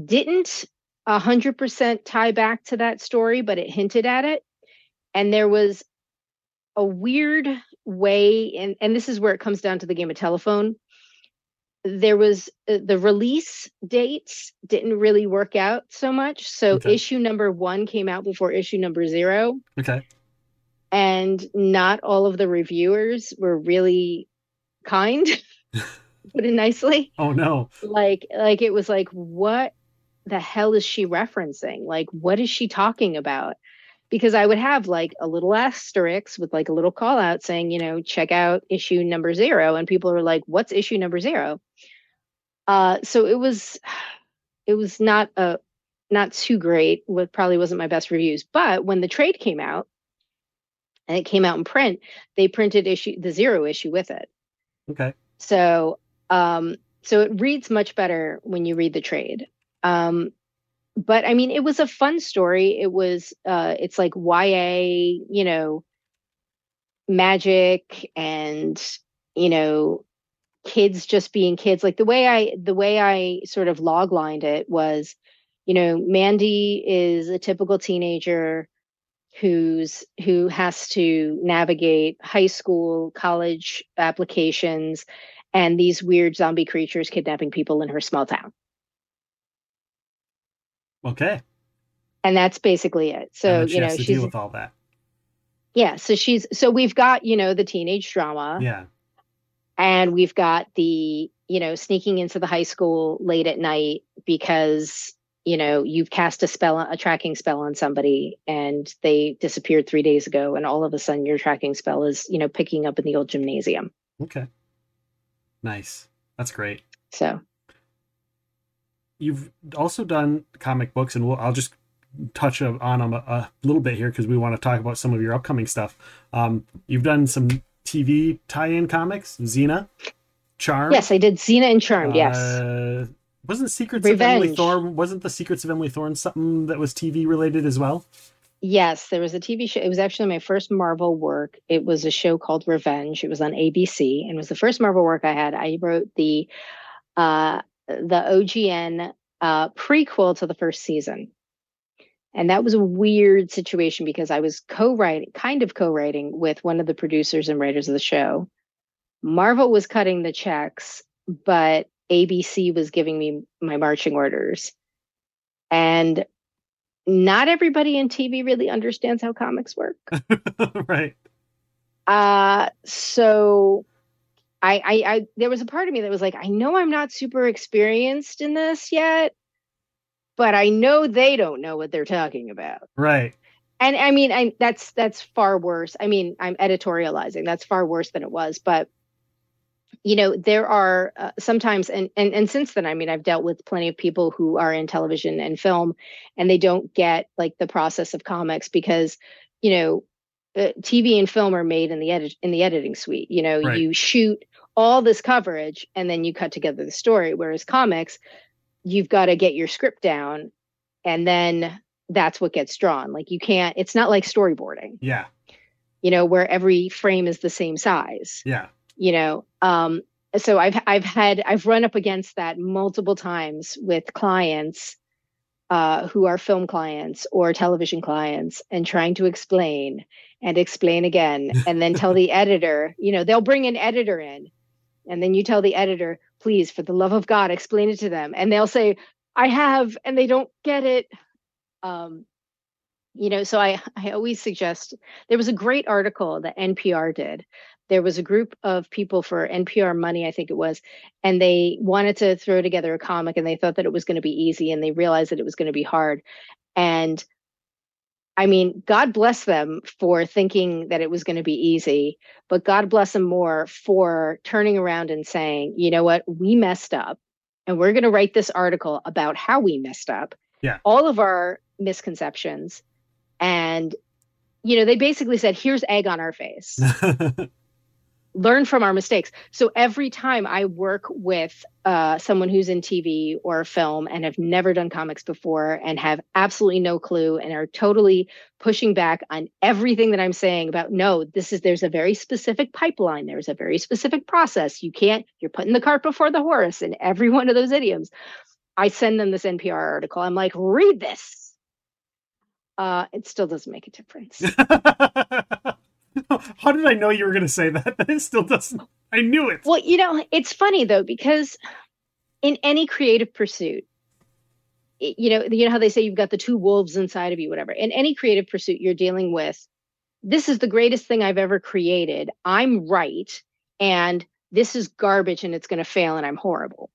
Speaker 3: didn't 100% tie back to that story, but it hinted at it. And there was a weird way, and, and this is where it comes down to the game of telephone. There was uh, the release dates didn't really work out so much. So okay. issue number one came out before issue number zero.
Speaker 2: Okay
Speaker 3: and not all of the reviewers were really kind put it nicely
Speaker 2: oh no
Speaker 3: like like it was like what the hell is she referencing like what is she talking about because I would have like a little asterisk with like a little call out saying, you know, check out issue number zero. And people are like, what's issue number zero? Uh, so it was, it was not a, not too great. What probably wasn't my best reviews. But when the trade came out, and it came out in print, they printed issue the zero issue with it.
Speaker 2: Okay.
Speaker 3: So um, so it reads much better when you read the trade. Um, but I mean, it was a fun story. It was, uh, it's like YA, you know, magic and, you know, kids just being kids. Like the way I, the way I sort of log lined it was, you know, Mandy is a typical teenager who's who has to navigate high school college applications and these weird zombie creatures kidnapping people in her small town.
Speaker 2: Okay.
Speaker 3: And that's basically it. So you know, she's
Speaker 2: deal with all that.
Speaker 3: Yeah. So she's so we've got you know the teenage drama.
Speaker 2: Yeah.
Speaker 3: And we've got the you know sneaking into the high school late at night because you know you've cast a spell a tracking spell on somebody and they disappeared three days ago and all of a sudden your tracking spell is you know picking up in the old gymnasium
Speaker 2: okay Nice. That's great.
Speaker 3: So
Speaker 2: you've also done comic books, and we'll, I'll just touch on them a, a little bit here because we want to talk about some of your upcoming stuff. Um, you've done some TV tie-in comics, Xena, Charm.
Speaker 3: Yes, I did Xena and Charm. Uh,
Speaker 2: yes. Wasn't Secrets Revenge. of Emily Thorne? Wasn't the Secrets of Emily Thorne something that was TV related as well?
Speaker 3: Yes, there was a TV show. It was actually my first Marvel work. It was a show called Revenge. It was on ABC and was the first Marvel work I had. I wrote the uh, the OGN uh, prequel to the first season. And that was a weird situation because I was co-writing, kind of co-writing with one of the producers and writers of the show. Marvel was cutting the checks, but ABC was giving me my marching orders. And not everybody in TV really understands how comics work.
Speaker 2: right.
Speaker 3: Uh so I, I I there was a part of me that was like, I know I'm not super experienced in this yet, but I know they don't know what they're talking about.
Speaker 2: Right.
Speaker 3: And I mean, I that's that's far worse. I mean, I'm editorializing. That's far worse than it was, but you know there are uh, sometimes and, and and since then i mean i've dealt with plenty of people who are in television and film and they don't get like the process of comics because you know uh, tv and film are made in the edit in the editing suite. You know right. you shoot all this coverage and then you cut together the story. Whereas comics you've got to get your script down and then that's what gets drawn. Like you can't it's not like storyboarding.
Speaker 2: Yeah.
Speaker 3: You know where every frame is the same size.
Speaker 2: Yeah.
Speaker 3: You know um, so i've i've had i've run up against that multiple times with clients uh, who are film clients or television clients and trying to explain and explain again and then tell the editor you know they'll bring an editor in and then you tell the editor please for the love of god explain it to them. And they'll say i have and they don't get it. Um, you know so i i always suggest there was a great article that npr did there was a group of people for NPR money, I think it was, and they wanted to throw together a comic and they thought that it was going to be easy and they realized that it was going to be hard. And I mean, God bless them for thinking that it was going to be easy, but God bless them more for turning around and saying, you know what, we messed up and we're going to write this article about how we messed up.
Speaker 2: Yeah.
Speaker 3: All of our misconceptions. And, you know, they basically said, here's egg on our face. learn from our mistakes. So every time I work with uh, someone who's in TV or film and have never done comics before and have absolutely no clue and are totally pushing back on everything that I'm saying about no, this is there's a very specific pipeline, there's a very specific process. You can't, you're putting the cart before the horse in every one of those idioms. I send them this NPR article. I'm like, read this. Uh, it still doesn't make a difference.
Speaker 2: How did I know you were going to say that? It still doesn't. I knew it.
Speaker 3: Well, you know, it's funny though because in any creative pursuit, you know, you know how they say you've got the two wolves inside of you, whatever. In any creative pursuit, you're dealing with this is the greatest thing I've ever created. I'm right, and this is garbage, and it's going to fail, and I'm horrible.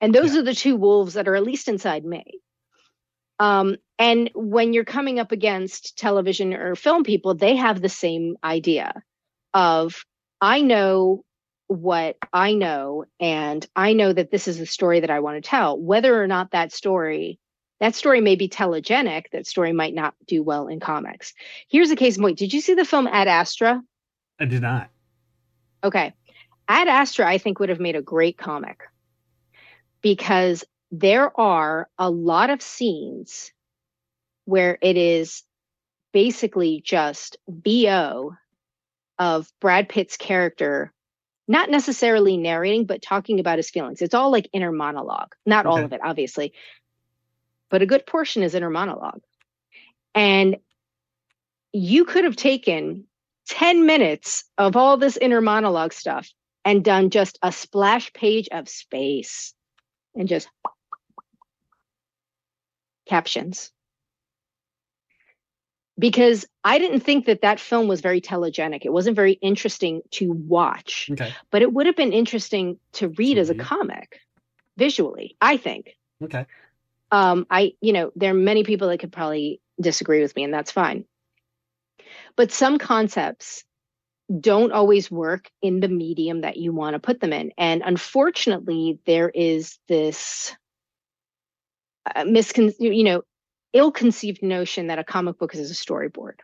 Speaker 3: And those yeah. are the two wolves that are at least inside me. Um, and when you're coming up against television or film people, they have the same idea of I know what I know, and I know that this is the story that I want to tell. Whether or not that story, that story may be telegenic, that story might not do well in comics. Here's a case point. Did you see the film Ad Astra?
Speaker 2: I did not.
Speaker 3: Okay. Ad Astra, I think, would have made a great comic because there are a lot of scenes where it is basically just VO of Brad Pitt's character, not necessarily narrating, but talking about his feelings. It's all like inner monologue. Not okay. all of it, obviously, but a good portion is inner monologue. And you could have taken 10 minutes of all this inner monologue stuff and done just a splash page of space and just captions because I didn't think that that film was very telegenic. It wasn't very interesting to watch,
Speaker 2: okay.
Speaker 3: but it would have been interesting to read as a comic visually, I think.
Speaker 2: Okay.
Speaker 3: Um, I, you know, there are many people that could probably disagree with me, and that's fine. But some concepts don't always work in the medium that you want to put them in. And unfortunately, there is this miscon, you know, ill-conceived notion that a comic book is a storyboard.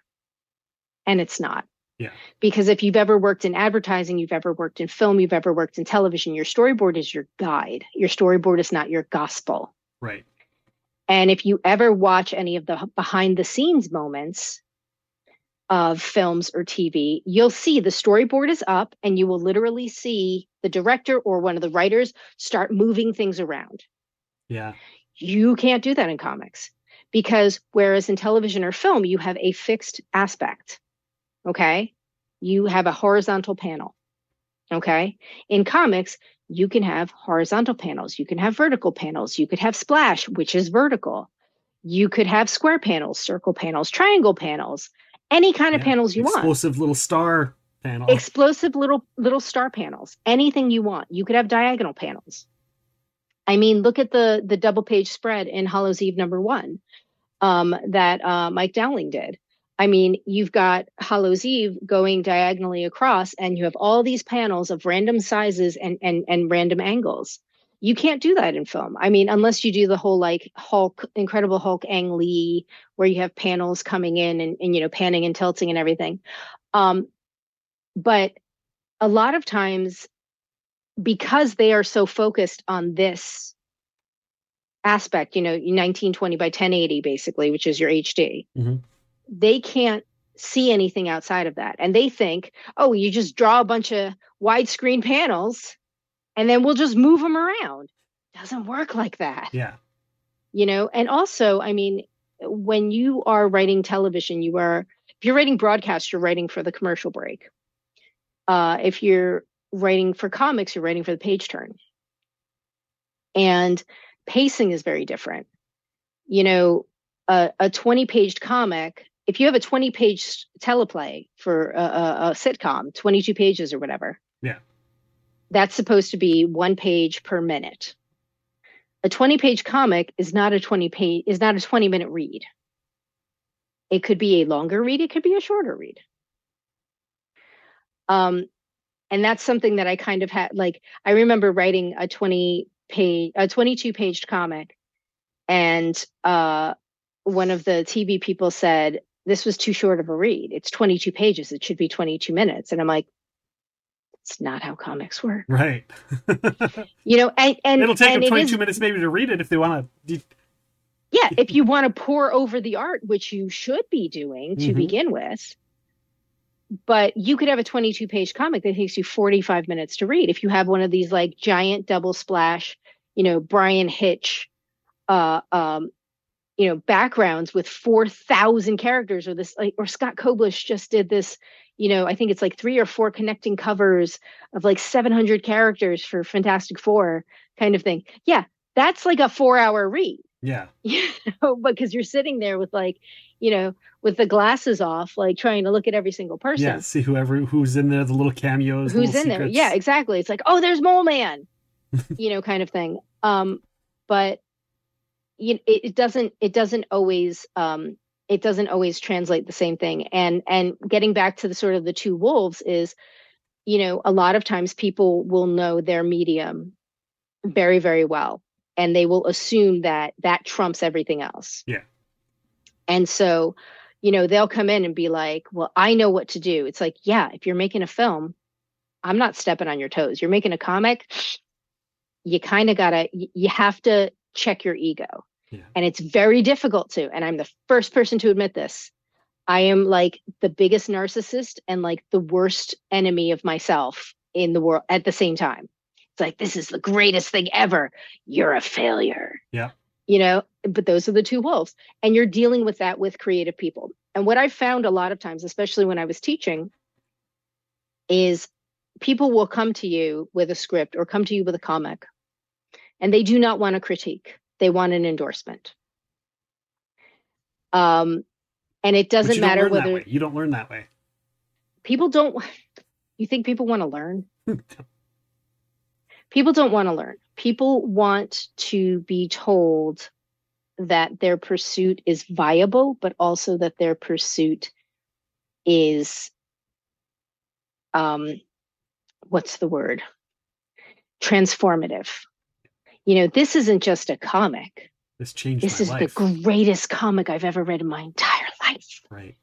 Speaker 3: And it's not.
Speaker 2: Yeah.
Speaker 3: Because if you've ever worked in advertising you've ever worked in film you've ever worked in television your storyboard is your guide. Your storyboard is not your gospel.
Speaker 2: Right.
Speaker 3: And if you ever watch any of the behind the scenes moments of films or TV, you'll see the storyboard is up and you will literally see the director or one of the writers start moving things around.
Speaker 2: Yeah.
Speaker 3: You can't do that in comics because whereas in television or film you have a fixed aspect okay? You have a horizontal panel okay? In comics you can have horizontal panels you can have vertical panels you could have splash which is vertical. You could have square panels circle panels triangle panels any kind of panels you
Speaker 2: explosive
Speaker 3: want.
Speaker 2: explosive little star panel.
Speaker 3: Explosive little little star panels anything you want. You could have diagonal panels I mean, look at the the double page spread in Hallows Eve number one um, that uh, Mike Dowling did. I mean, you've got Hallows Eve going diagonally across, and you have all these panels of random sizes and and and random angles. You can't do that in film. I mean, unless you do the whole like Hulk, Incredible Hulk, Ang Lee, where you have panels coming in and, and you know panning and tilting and everything. Um, but a lot of times, because they are so focused on this aspect, you know, 1920 by 1080, basically, which is your HD,
Speaker 2: mm-hmm.
Speaker 3: they can't see anything outside of that. And they think, oh, you just draw a bunch of widescreen panels and then we'll just move them around. Doesn't work like that.
Speaker 2: Yeah.
Speaker 3: You know, and also, I mean, when you are writing television, you are, if you're writing broadcast, you're writing for the commercial break. Uh, if you're writing for comics, you're writing for the page turn. And pacing is very different. You know, a, a 20 page comic, if you have a 20 page teleplay for a, a, a sitcom, 22 pages or whatever.
Speaker 2: Yeah.
Speaker 3: That's supposed to be one page per minute. A 20 page comic is not a 20 page is not a 20 minute read. It could be a longer read, it could be a shorter read. Um, and that's something that I kind of had like I remember writing a 20 page, a 22 page comic. And uh, one of the TV people said, this was too short of a read. It's 22 pages. It should be 22 minutes. And I'm like, it's not how comics work.
Speaker 2: Right.
Speaker 3: you know, and, and
Speaker 2: it'll take
Speaker 3: and
Speaker 2: them 22
Speaker 3: it is,
Speaker 2: minutes maybe to read it if they want to.
Speaker 3: Yeah. If you want to pore over the art, which you should be doing to
Speaker 2: Mhm.
Speaker 3: begin with, but you could have a 22 page comic that takes you 45 minutes to read. If you have one of these like giant double splash, you know, Bryan Hitch, uh, um, you know, backgrounds with 4,000 characters or this, like, or Scott Koblish just did this, you know, I think it's like three or four connecting covers of like 700 characters for Fantastic Four kind of thing. Yeah. That's like a four hour read
Speaker 2: Yeah.
Speaker 3: you know, because you're sitting there with like, you know, with the glasses off, like trying to look at every single person
Speaker 2: Yeah. See whoever who's in there, the little cameos.
Speaker 3: who's
Speaker 2: little
Speaker 3: in there. Yeah, exactly. It's like, oh, there's Mole Man, you know, kind of thing. Um, but you it, it doesn't it doesn't always um it doesn't always translate the same thing and and getting back to the sort of the two wolves is you know a lot of times people will know their medium very very well and they will assume that that trumps everything else
Speaker 2: Yeah.
Speaker 3: And so you know they'll come in and be like well i know what to do. It's like yeah if you're making a film i'm not stepping on your toes. You're making a comic you kind of gotta you have to check your ego.
Speaker 2: Yeah.
Speaker 3: and it's very difficult to and i'm the first person to admit this. I am like the biggest narcissist and like the worst enemy of myself in the world at the same time. It's like this is the greatest thing ever. You're a failure.
Speaker 2: Yeah.
Speaker 3: You know but those are the two wolves. And you're dealing with that with creative people. And what i've found a lot of times especially when i was teaching is people will come to you with a script or come to you with a comic and they do not want a critique. They want an endorsement. Um and it doesn't matter whether
Speaker 2: you don't learn that way.
Speaker 3: people don't you think people want to learn people don't want to learn people want to be told that their pursuit is viable but also that their pursuit is um what's the word? Transformative. You know this isn't just a comic.
Speaker 2: This changed
Speaker 3: this is
Speaker 2: life.
Speaker 3: the greatest comic i've ever read in my entire life.
Speaker 2: Right.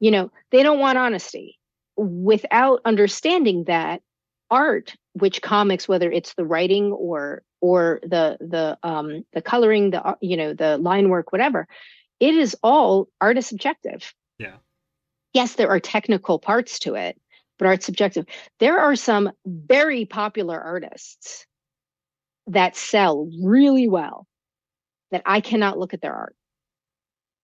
Speaker 3: you know they don't want honesty. Without understanding that art which comics whether it's the writing or or the the um the coloring the you know the line work whatever it is all art is subjective.
Speaker 2: Yeah.
Speaker 3: yes there are technical parts to it but art's subjective. There are some very popular artists that sell really well that i cannot look at their art.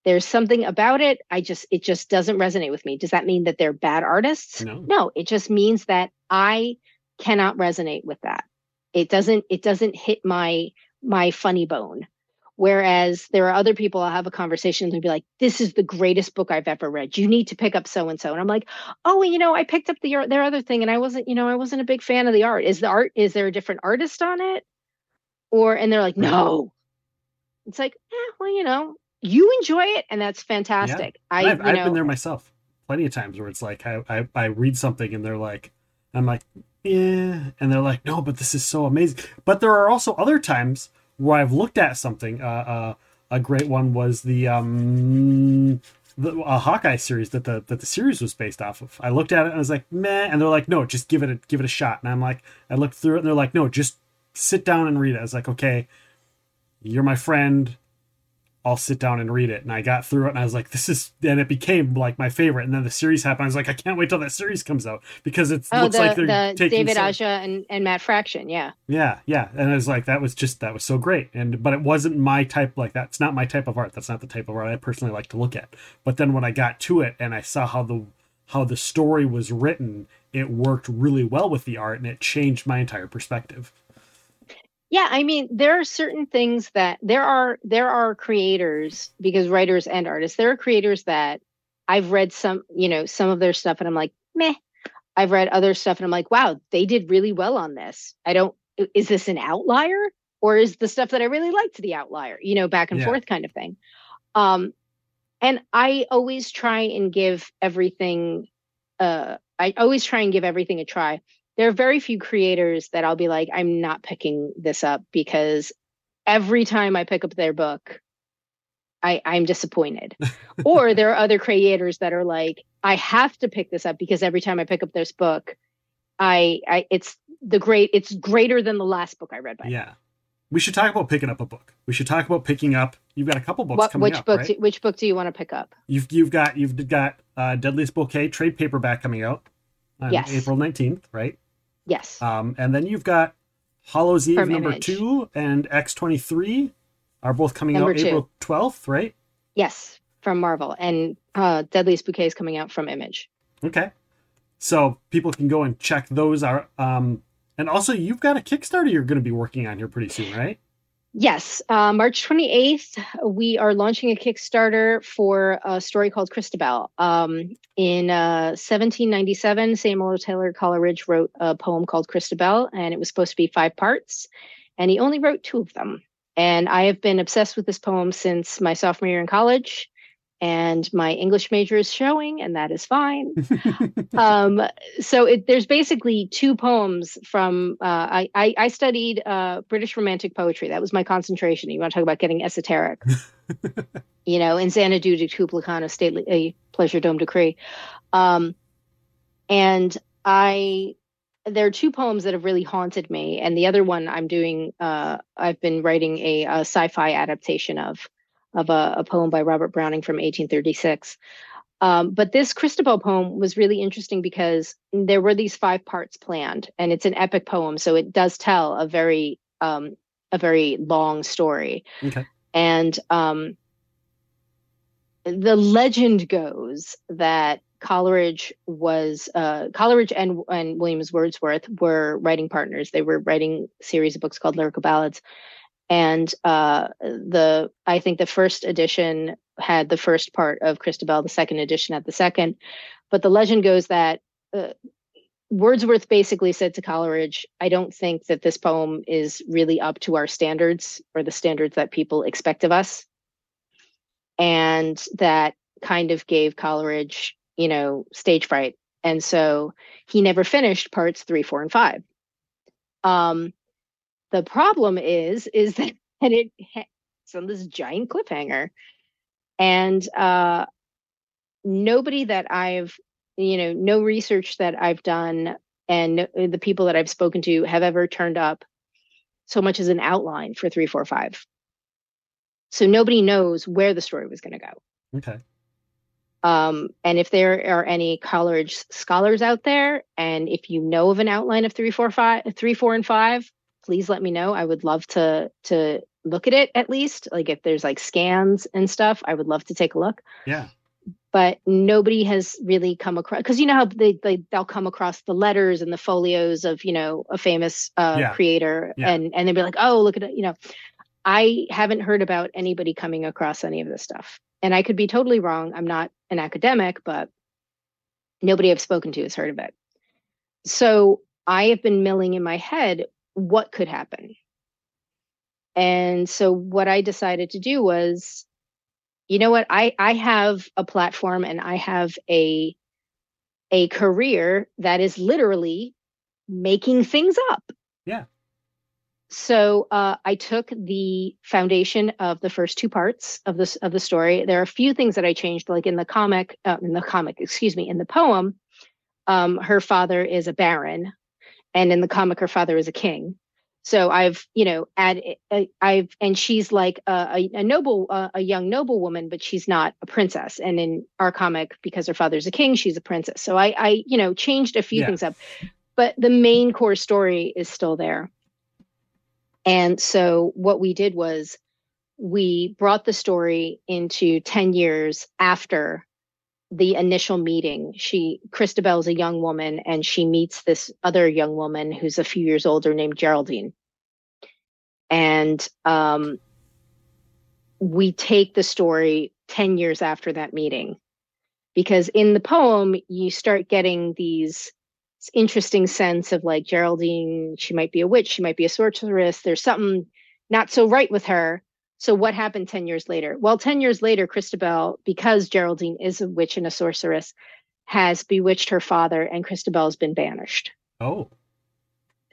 Speaker 3: There's something about it i just it just doesn't resonate with me. Does that mean that they're bad artists?
Speaker 2: No.
Speaker 3: no it just means that i cannot resonate with that. It doesn't it doesn't hit my my funny bone. Whereas there are other people i'll have a conversation and they'll be like this is the greatest book i've ever read. You need to pick up so and so and i'm like oh you know i picked up the their other thing and i wasn't you know i wasn't a big fan of the art. Is the art is there a different artist on it? Or and they're like no. It's like eh, well you know you enjoy it and that's fantastic. I
Speaker 2: I've,
Speaker 3: you
Speaker 2: I've
Speaker 3: know
Speaker 2: been there myself plenty of times where it's like I, I, I read something and they're like i'm like yeah. And they're like no but this is so amazing. But there are also other times where i've looked at something uh, uh a great one was the um the hawkeye series that the that the series was based off of. I looked at it and i was like meh. And they're like no just give it a give it a shot. And i'm like i looked through it and they're like no just sit down and read it. I was like okay you're my friend I'll sit down and read it. And I got through it and I was like, this is, and it became like my favorite. And then the series happened. I was like, I can't wait till that series comes out because it
Speaker 3: oh
Speaker 2: looks
Speaker 3: the,
Speaker 2: like they're
Speaker 3: the
Speaker 2: taking.
Speaker 3: david
Speaker 2: so-
Speaker 3: aja and, and matt fraction yeah
Speaker 2: yeah, yeah. And I was like, that was just, that was so great. And, but it wasn't my type, like that's not my type of art. That's not the type of art I personally like to look at. But then when I got to it and I saw how the, how the story was written, it worked really well with the art and it changed my entire perspective.
Speaker 3: Yeah i mean there are certain things that there are there are creators because writers and artists there are creators that i've read some you know some of their stuff and i'm like meh. I've read other stuff and i'm like wow they did really well on this. I don't is this an outlier or is the stuff that i really liked the outlier? You know back and
Speaker 2: Yeah.
Speaker 3: forth kind of thing. Um and i always try and give everything uh i always try and give everything a try there are very few creators that I'll be like, I'm not picking this up because every time I pick up their book, I, I'm disappointed. or there are other creators that are like, I have to pick this up because every time I pick up this book, I, I it's the great it's greater than the last book I read by. them.
Speaker 2: Yeah. We should talk about picking up a book. We should talk about picking up. You've got a couple books
Speaker 3: What
Speaker 2: coming
Speaker 3: which
Speaker 2: up,
Speaker 3: book
Speaker 2: right?
Speaker 3: do, which book do you want to pick up?
Speaker 2: You've you've got you've got uh, Deadliest Bouquet trade paperback coming out on
Speaker 3: Yes.
Speaker 2: April nineteenth, right?
Speaker 3: Yes.
Speaker 2: Um, and then you've got Hallows Eve
Speaker 3: From
Speaker 2: number
Speaker 3: Image.
Speaker 2: two and X twenty three are both coming
Speaker 3: Number
Speaker 2: out
Speaker 3: two.
Speaker 2: April twelfth, right?
Speaker 3: yes. From Marvel. And uh Deadliest Bouquet is coming out from Image.
Speaker 2: Okay, so people can go and check those out. Um, and also you've got a Kickstarter you're going to be working on here pretty soon, right?
Speaker 3: Yes, uh, March 28th, we are launching a Kickstarter for a story called Christabel. Um, in uh, 1797, Samuel Taylor Coleridge wrote a poem called Christabel, and it was supposed to be five parts, and he only wrote two of them. And I have been obsessed with this poem since my sophomore year in college. And my English major is showing, and that is fine. um, so it, there's basically two poems from. Uh, I, I, I studied uh, British Romantic poetry. That was my concentration. You want to talk about getting esoteric? you know, in Xanadu de Kubla stately a pleasure dome decree. Um, and I there are two poems that have really haunted me, and the other one I'm doing. Uh, I've been writing a, a sci-fi adaptation of of a, a, poem by Robert Browning from 1836. Um, but this Christabel poem was really interesting because there were these five parts planned, and it's an epic poem, so it does tell a very um, a very long story.
Speaker 2: Okay.
Speaker 3: And um, the legend goes that Coleridge was uh, Coleridge and and Williams Wordsworth were writing partners. They were writing a series of books called Lyrical Ballads, and uh, the I think the first edition had the first part of Christabel, the second edition had the second. But the legend goes that uh, Wordsworth basically said to Coleridge, "I don't think that this poem is really up to our standards or the standards that people expect of us," and that kind of gave Coleridge you know, stage fright. And so he never finished parts three, four, and five. Um, the problem is, is that it it's on this giant cliffhanger, and uh, nobody that I've, you know, no research that I've done, and the people that I've spoken to have ever turned up so much as an outline for three, four, five. So nobody knows where the story was going to go.
Speaker 2: Okay.
Speaker 3: Um, and if there are any college scholars out there, and if you know of an outline of three, four, five, three, four, and five, please let me know. I would love to to look at it at least. Like if there's like scans and stuff, I would love to take a look.
Speaker 2: Yeah.
Speaker 3: But nobody has really come across because you know how they, they they'll come across the letters and the folios of you know a famous uh, yeah. creator yeah. and and they'll be like oh look at it you know I haven't heard about anybody coming across any of this stuff and I could be totally wrong. I'm not an academic, but nobody I've spoken to has heard of it. So I have been milling in my head what could happen. And so what I decided to do was, you know what, I, I have a platform and I have a a career that is literally making things up.
Speaker 2: Yeah.
Speaker 3: So uh, I took the foundation of the first two parts of this of the story. There are a few things that I changed, like in the comic, uh, in the comic, excuse me, in the poem, um, her father is a baron, and in the comic, her father is a king. So I've, you know, add uh, I've, and she's like a, a, noble, uh, a young noble woman, but she's not a princess. And in our comic, because her father's a king, she's a princess. So I, I, you know, changed a few yeah. things up, but the main core story is still there. And so what we did was we brought the story into 10 years after the initial meeting. She Christabel is a young woman and she meets this other young woman who's a few years older named Geraldine. And um, we take the story 10 years after that meeting because in the poem you start getting these interesting sense of like Geraldine, she might be a witch, she might be a sorceress. There's something not so right with her. So what happened 10 years later? Well, 10 years later, Christabel, because Geraldine is a witch and a sorceress, has bewitched her father and Christabel has been banished.
Speaker 2: Oh.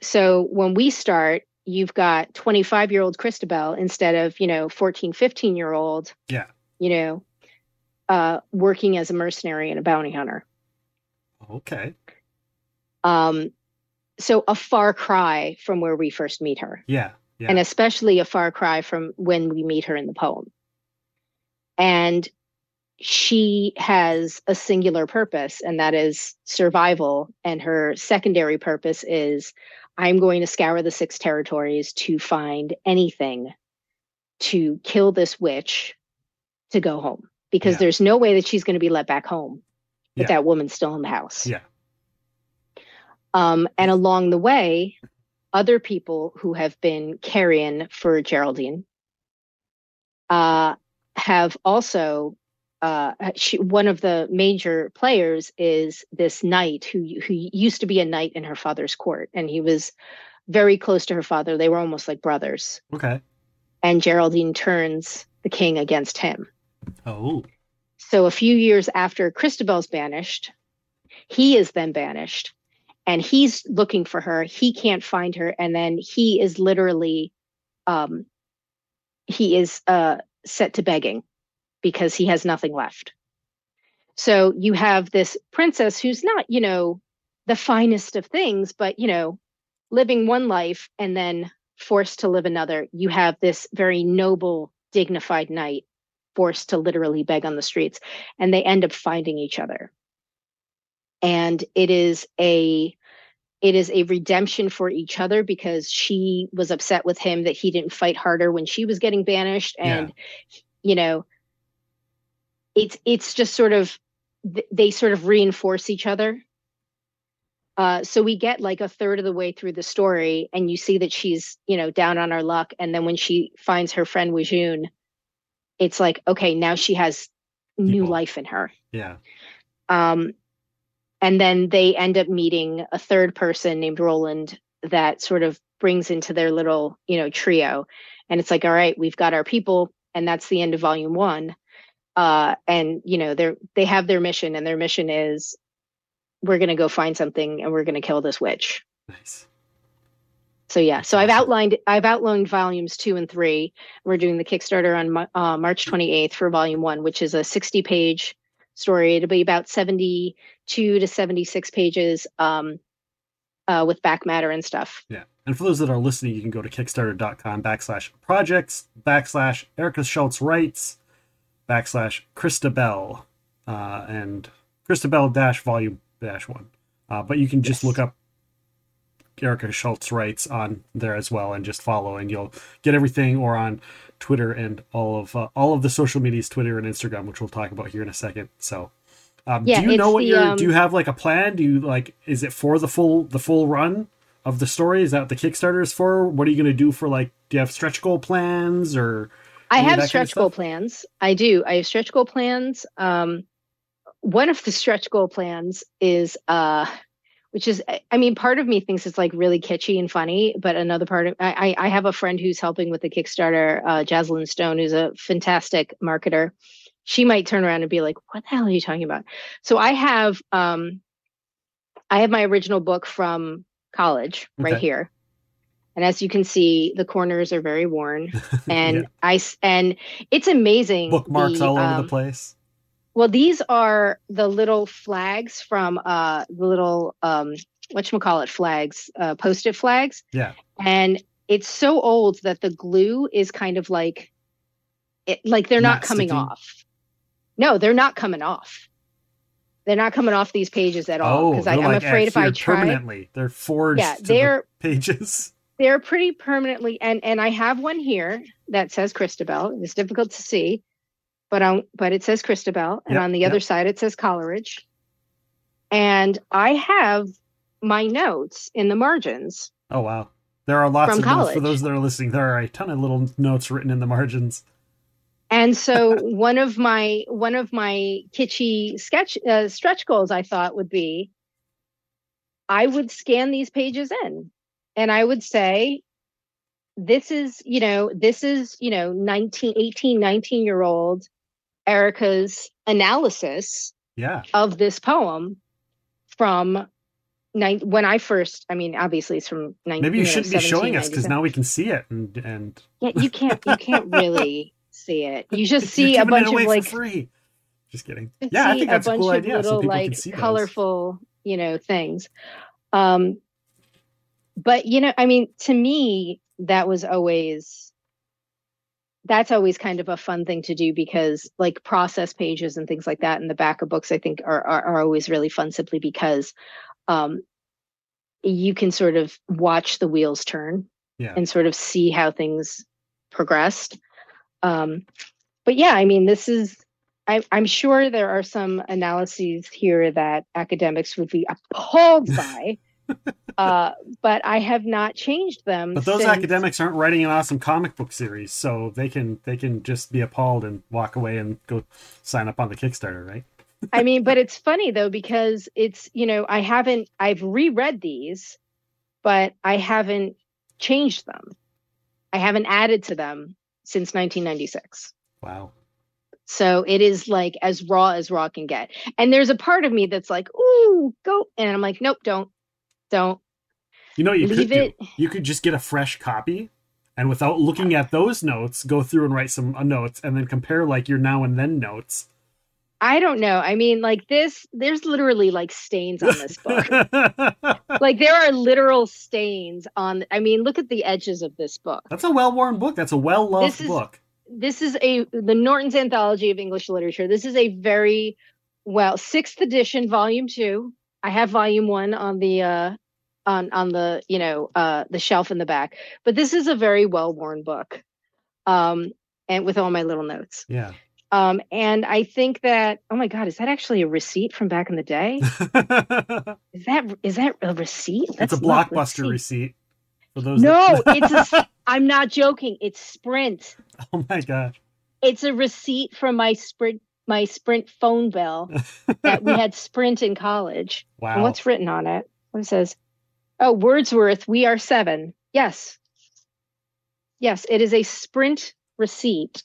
Speaker 3: So when we start, you've got 25 year old Christabel instead of, you know, 14, 15 year old.
Speaker 2: Yeah.
Speaker 3: You know, uh, working as a mercenary and a bounty hunter.
Speaker 2: Okay.
Speaker 3: Um, so a far cry from where we first meet her.
Speaker 2: Yeah, yeah.
Speaker 3: And especially a far cry from when we meet her in the poem. And she has a singular purpose, and that is survival. And her secondary purpose is I'm going to scour the six territories to find anything to kill this witch to go home because yeah. there's no way that she's going to be let back home with yeah. that woman still in the house.
Speaker 2: Yeah.
Speaker 3: Um, and along the way, other people who have been carrying for Geraldine uh, have also. Uh, she, one of the major players is this knight who who used to be a knight in her father's court, and he was very close to her father. They were almost like brothers.
Speaker 2: Okay.
Speaker 3: and Geraldine turns the king against him.
Speaker 2: Oh.
Speaker 3: So a few years after Christabel's banished, he is then banished and he's looking for her. He can't find her. And then he is literally, um, he is uh, set to begging because he has nothing left. So you have this princess who's not, you know, the finest of things, but, you know, living one life and then forced to live another. You have this very noble, dignified knight forced to literally beg on the streets, and they end up finding each other. And it is a it is a redemption for each other because she was upset with him that he didn't fight harder when she was getting banished and yeah. you know it's it's just sort of they sort of reinforce each other uh, so we get like a third of the way through the story, and you see that she's, you know, down on her luck. And then when she finds her friend Wajun, it's like, okay, now she has new People. life in her.
Speaker 2: Yeah.
Speaker 3: Um, and then they end up meeting a third person named Roland that sort of brings into their little, you know, trio. And it's like, all right, we've got our people, and that's the end of volume one. Uh, and you know, they're they have their mission, and their mission is we're going to go find something and we're going to kill this witch.
Speaker 2: Nice.
Speaker 3: So yeah, so I've outlined I've outlined volumes two and three. We're doing the Kickstarter on uh, March 28th for volume one, which is a 60 page story. It'll be about 72 to 76 pages um, uh, with back matter and stuff.
Speaker 2: Yeah. And for those that are listening, you can go to kickstarter.com backslash projects backslash Erica Schultz writes backslash Cristabel uh, and Cristabel dash volume dash one. Uh, but you can just yes. look up Erica Schultz writes on there as well and just follow and you'll get everything or on Twitter and all of uh, all of the social medias, Twitter and Instagram, which we'll talk about here in a second. So, um, yeah, do you know what you um, do you have like a plan? Do you like is it for the full the full run of the story? Is that what the Kickstarter is for? What are you going to do for like? Do you have stretch goal plans or?
Speaker 3: I have stretch kind of goal plans. I do. I have stretch goal plans. Um, one of the stretch goal plans is uh which is i mean part of me thinks it's like really kitschy and funny but another part of i i have a friend who's helping with the kickstarter uh jaslyn stone who's a fantastic marketer she might turn around and be like what the hell are you talking about so i have um i have my original book from college right here and as you can see the corners are very worn and yeah. i and it's amazing
Speaker 2: bookmarks the, all over um, the place
Speaker 3: well, these are the little flags from uh the little um what you call it flags, uh post-it flags.
Speaker 2: Yeah.
Speaker 3: And it's so old that the glue is kind of like it like they're not, not coming off. No, they're not coming off. They're not coming off these pages at all because oh, I'm like afraid if I try
Speaker 2: permanently, they're forged. Yeah, they're the pages.
Speaker 3: They're pretty permanently, and and I have one here that says Christabel. It's difficult to see, but on but it says Christabel, and yep, on the yep. other side it says Coleridge. And I have my notes in the margins.
Speaker 2: Oh wow. There are lots of college. notes for those that are listening. There are a ton of little notes written in the margins.
Speaker 3: And so one of my one of my kitschy sketch uh, stretch goals I thought would be I would scan these pages in and I would say this is, you know, this is, you know, 19 18 19 year old Erica's analysis
Speaker 2: yeah.
Speaker 3: of this poem from ni- when I first, I mean, obviously it's from
Speaker 2: 19, Maybe you, you shouldn't be showing us because now we can see it and, and...
Speaker 3: yeah, you can't, you can't really see it. You just see a bunch of like
Speaker 2: free. Just kidding. Yeah, I think that's a, bunch a cool of idea.
Speaker 3: Little,
Speaker 2: so
Speaker 3: like colorful, those. you know, things. Um, but you know, I mean, to me, that was always that's always kind of a fun thing to do because like process pages and things like that in the back of books i think are are, are always really fun simply because um, you can sort of watch the wheels turn
Speaker 2: yeah.
Speaker 3: and sort of see how things progressed um, but yeah i mean this is I, i'm sure there are some analyses here that academics would be appalled by uh, but I have not changed them.
Speaker 2: But those since... academics aren't writing an awesome comic book series, so they can they can just be appalled and walk away and go sign up on the Kickstarter, right?
Speaker 3: I mean, but it's funny though because it's you know I haven't I've reread these, but I haven't changed them. I haven't added to them. Since 1996.
Speaker 2: Wow.
Speaker 3: So it is like as raw as raw can get. And there's a part of me that's like, ooh, go. And I'm like, nope, don't, don't.
Speaker 2: You know you
Speaker 3: Leave
Speaker 2: could
Speaker 3: it-
Speaker 2: do? You could just get a fresh copy and without looking at those notes, go through and write some uh, notes and then compare like your now and then notes.
Speaker 3: I don't know. I mean, like this, there's literally like stains on this book. like there are literal stains on, I mean, look at the edges of this book.
Speaker 2: That's a well-worn book. That's a well-loved
Speaker 3: This is-
Speaker 2: book.
Speaker 3: this is a the Norton's Anthology of English Literature. This is a very well sixth edition, volume two. I have volume one on the uh on on the you know uh the shelf in the back, but this is a very well worn book, um, and with all my little notes.
Speaker 2: Yeah.
Speaker 3: Um, and I think that oh my god, is that actually a receipt from back in the day? Is that is that a receipt?
Speaker 2: it's a
Speaker 3: Let's look. Let's
Speaker 2: blockbuster
Speaker 3: see.
Speaker 2: receipt. For those
Speaker 3: No,
Speaker 2: that-
Speaker 3: it's a. I'm not joking. It's Sprint.
Speaker 2: Oh my gosh.
Speaker 3: it's a receipt from my sprint my sprint phone bill that we had sprint in college and
Speaker 2: Wow.
Speaker 3: what's written on it what it says oh wordsworth we are seven yes yes it is a sprint receipt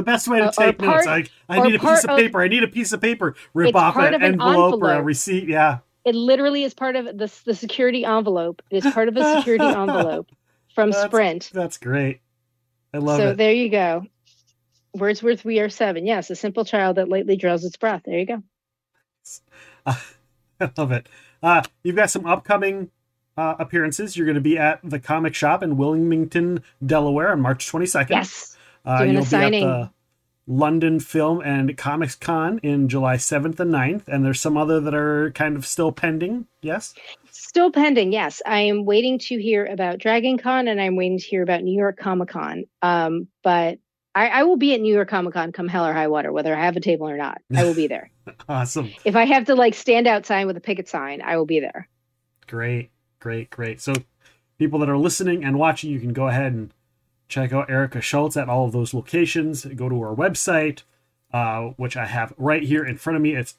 Speaker 2: the best way to take notes.
Speaker 3: part-
Speaker 2: Like I
Speaker 3: or
Speaker 2: need a piece of
Speaker 3: of-
Speaker 2: paper. I need a piece of paper. Rip off an
Speaker 3: of an
Speaker 2: envelope, or a receipt. Yeah.
Speaker 3: it literally is part of the, the security envelope it is part of a security envelope from
Speaker 2: That's-
Speaker 3: sprint
Speaker 2: That's great. I love
Speaker 3: so
Speaker 2: it.
Speaker 3: So there you go wordsworth we are seven yes a simple child that lately draws its breath there you go
Speaker 2: I love it. Uh, you've got some upcoming uh, appearances. You're going to be at the comic shop in Wilmington, Delaware on March 22nd.
Speaker 3: yes
Speaker 2: uh,
Speaker 3: doing
Speaker 2: you'll be
Speaker 3: signing.
Speaker 2: at the London Film and Comics Con in July 7th and 9th. And there's some other that are kind of still pending. Yes.
Speaker 3: Still pending, yes. I am waiting to hear about Dragon Con and I'm waiting to hear about New York Comic Con. Um, but I, I will be at New York Comic Con come hell or high water, whether I have a table or not. I will be there.
Speaker 2: Awesome.
Speaker 3: if I have to like stand outside with a picket sign, I will be there.
Speaker 2: Great, great, great. So, people that are listening and watching, you can go ahead and check out Erica Schultz at all of those locations. Go to her website, uh, which I have right here in front of me. It's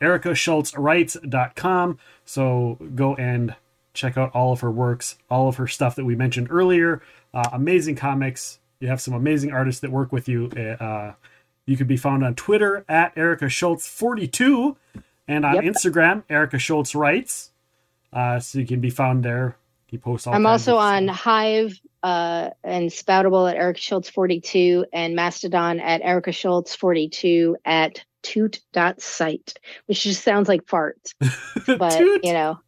Speaker 2: ericaschultzwrites.com. So, go and check out all of her works, all of her stuff that we mentioned earlier. Uh, amazing comics. You have some amazing artists that work with you. Uh, you can be found on Twitter at Erica Schultz42 and on
Speaker 3: Yep.
Speaker 2: Instagram, Erica Schultz Writes. Uh, so you can be found there. He posts all
Speaker 3: I'm also on. Hive uh, and Spoutable at Erica Schultz 42 and Mastodon at Erica Schultz 42 at toot.site, which just sounds like farts, but you know,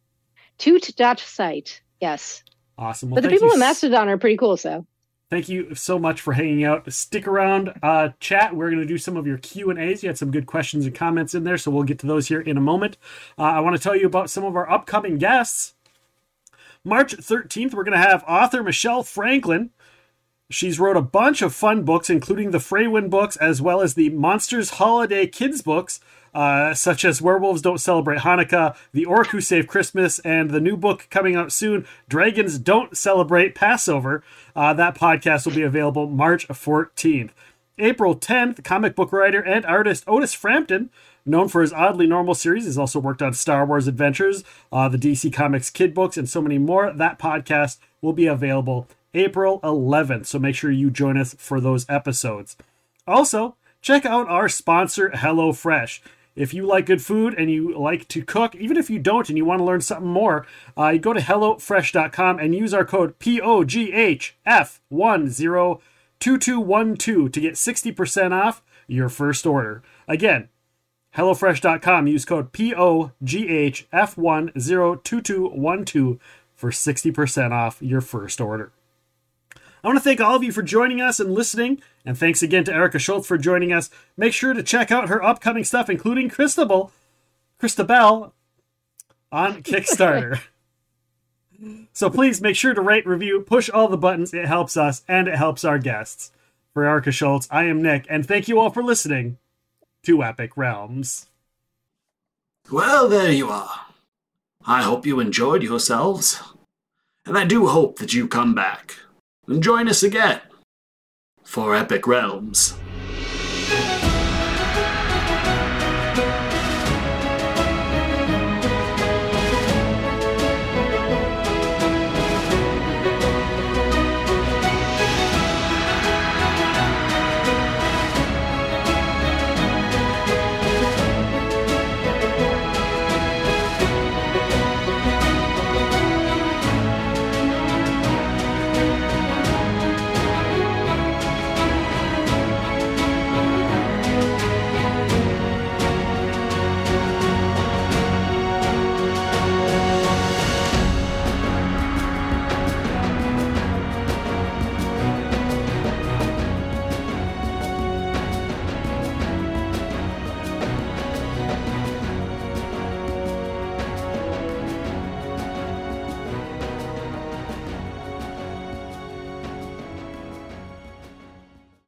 Speaker 3: toot.site. Yes.
Speaker 2: Awesome. Well,
Speaker 3: but the people
Speaker 2: you
Speaker 3: in Mastodon are pretty cool. So
Speaker 2: Thank you so much for hanging out. Stick around, uh, chat. We're going to do some of your Q and A's. You had some good questions and comments in there, so we'll get to those here in a moment. Uh, I want to tell you about some of our upcoming guests. March 13th, we're going to have author Michelle Franklin. She's wrote a bunch of fun books, including the Freywin books, as well as the Monsters Holiday Kids books, uh, such as Werewolves Don't Celebrate Hanukkah, The Orc Who Saved Christmas, and the new book coming out soon, Dragons Don't Celebrate Passover. Uh, that podcast will be available March 14th. April 10th, comic book writer and artist Otis Frampton, known for his Oddly Normal series, has also worked on Star Wars Adventures, uh, the DC Comics kid books, and so many more. That podcast will be available April 11th, so make sure you join us for those episodes. Also, check out our sponsor, HelloFresh. If you like good food and you like to cook, even if you don't and you want to learn something more, uh, go to HelloFresh.com and use our code POGHF102212 to get 60% off your first order. Again, HelloFresh.com, use code POGHF102212 for 60% off your first order. I want to thank all of you for joining us and listening, and thanks again to Erica Schultz for joining us. Make sure to check out her upcoming stuff, including Cristabel, Cristabel on Kickstarter. So please make sure to rate, review, push all the buttons. It helps us and it helps our guests. For Erica Schultz, I am Nick, and thank you all for listening to Epic Realms.
Speaker 1: Well, there you are. I hope you enjoyed yourselves. And I do hope that you come back and join us again for Epic Realms.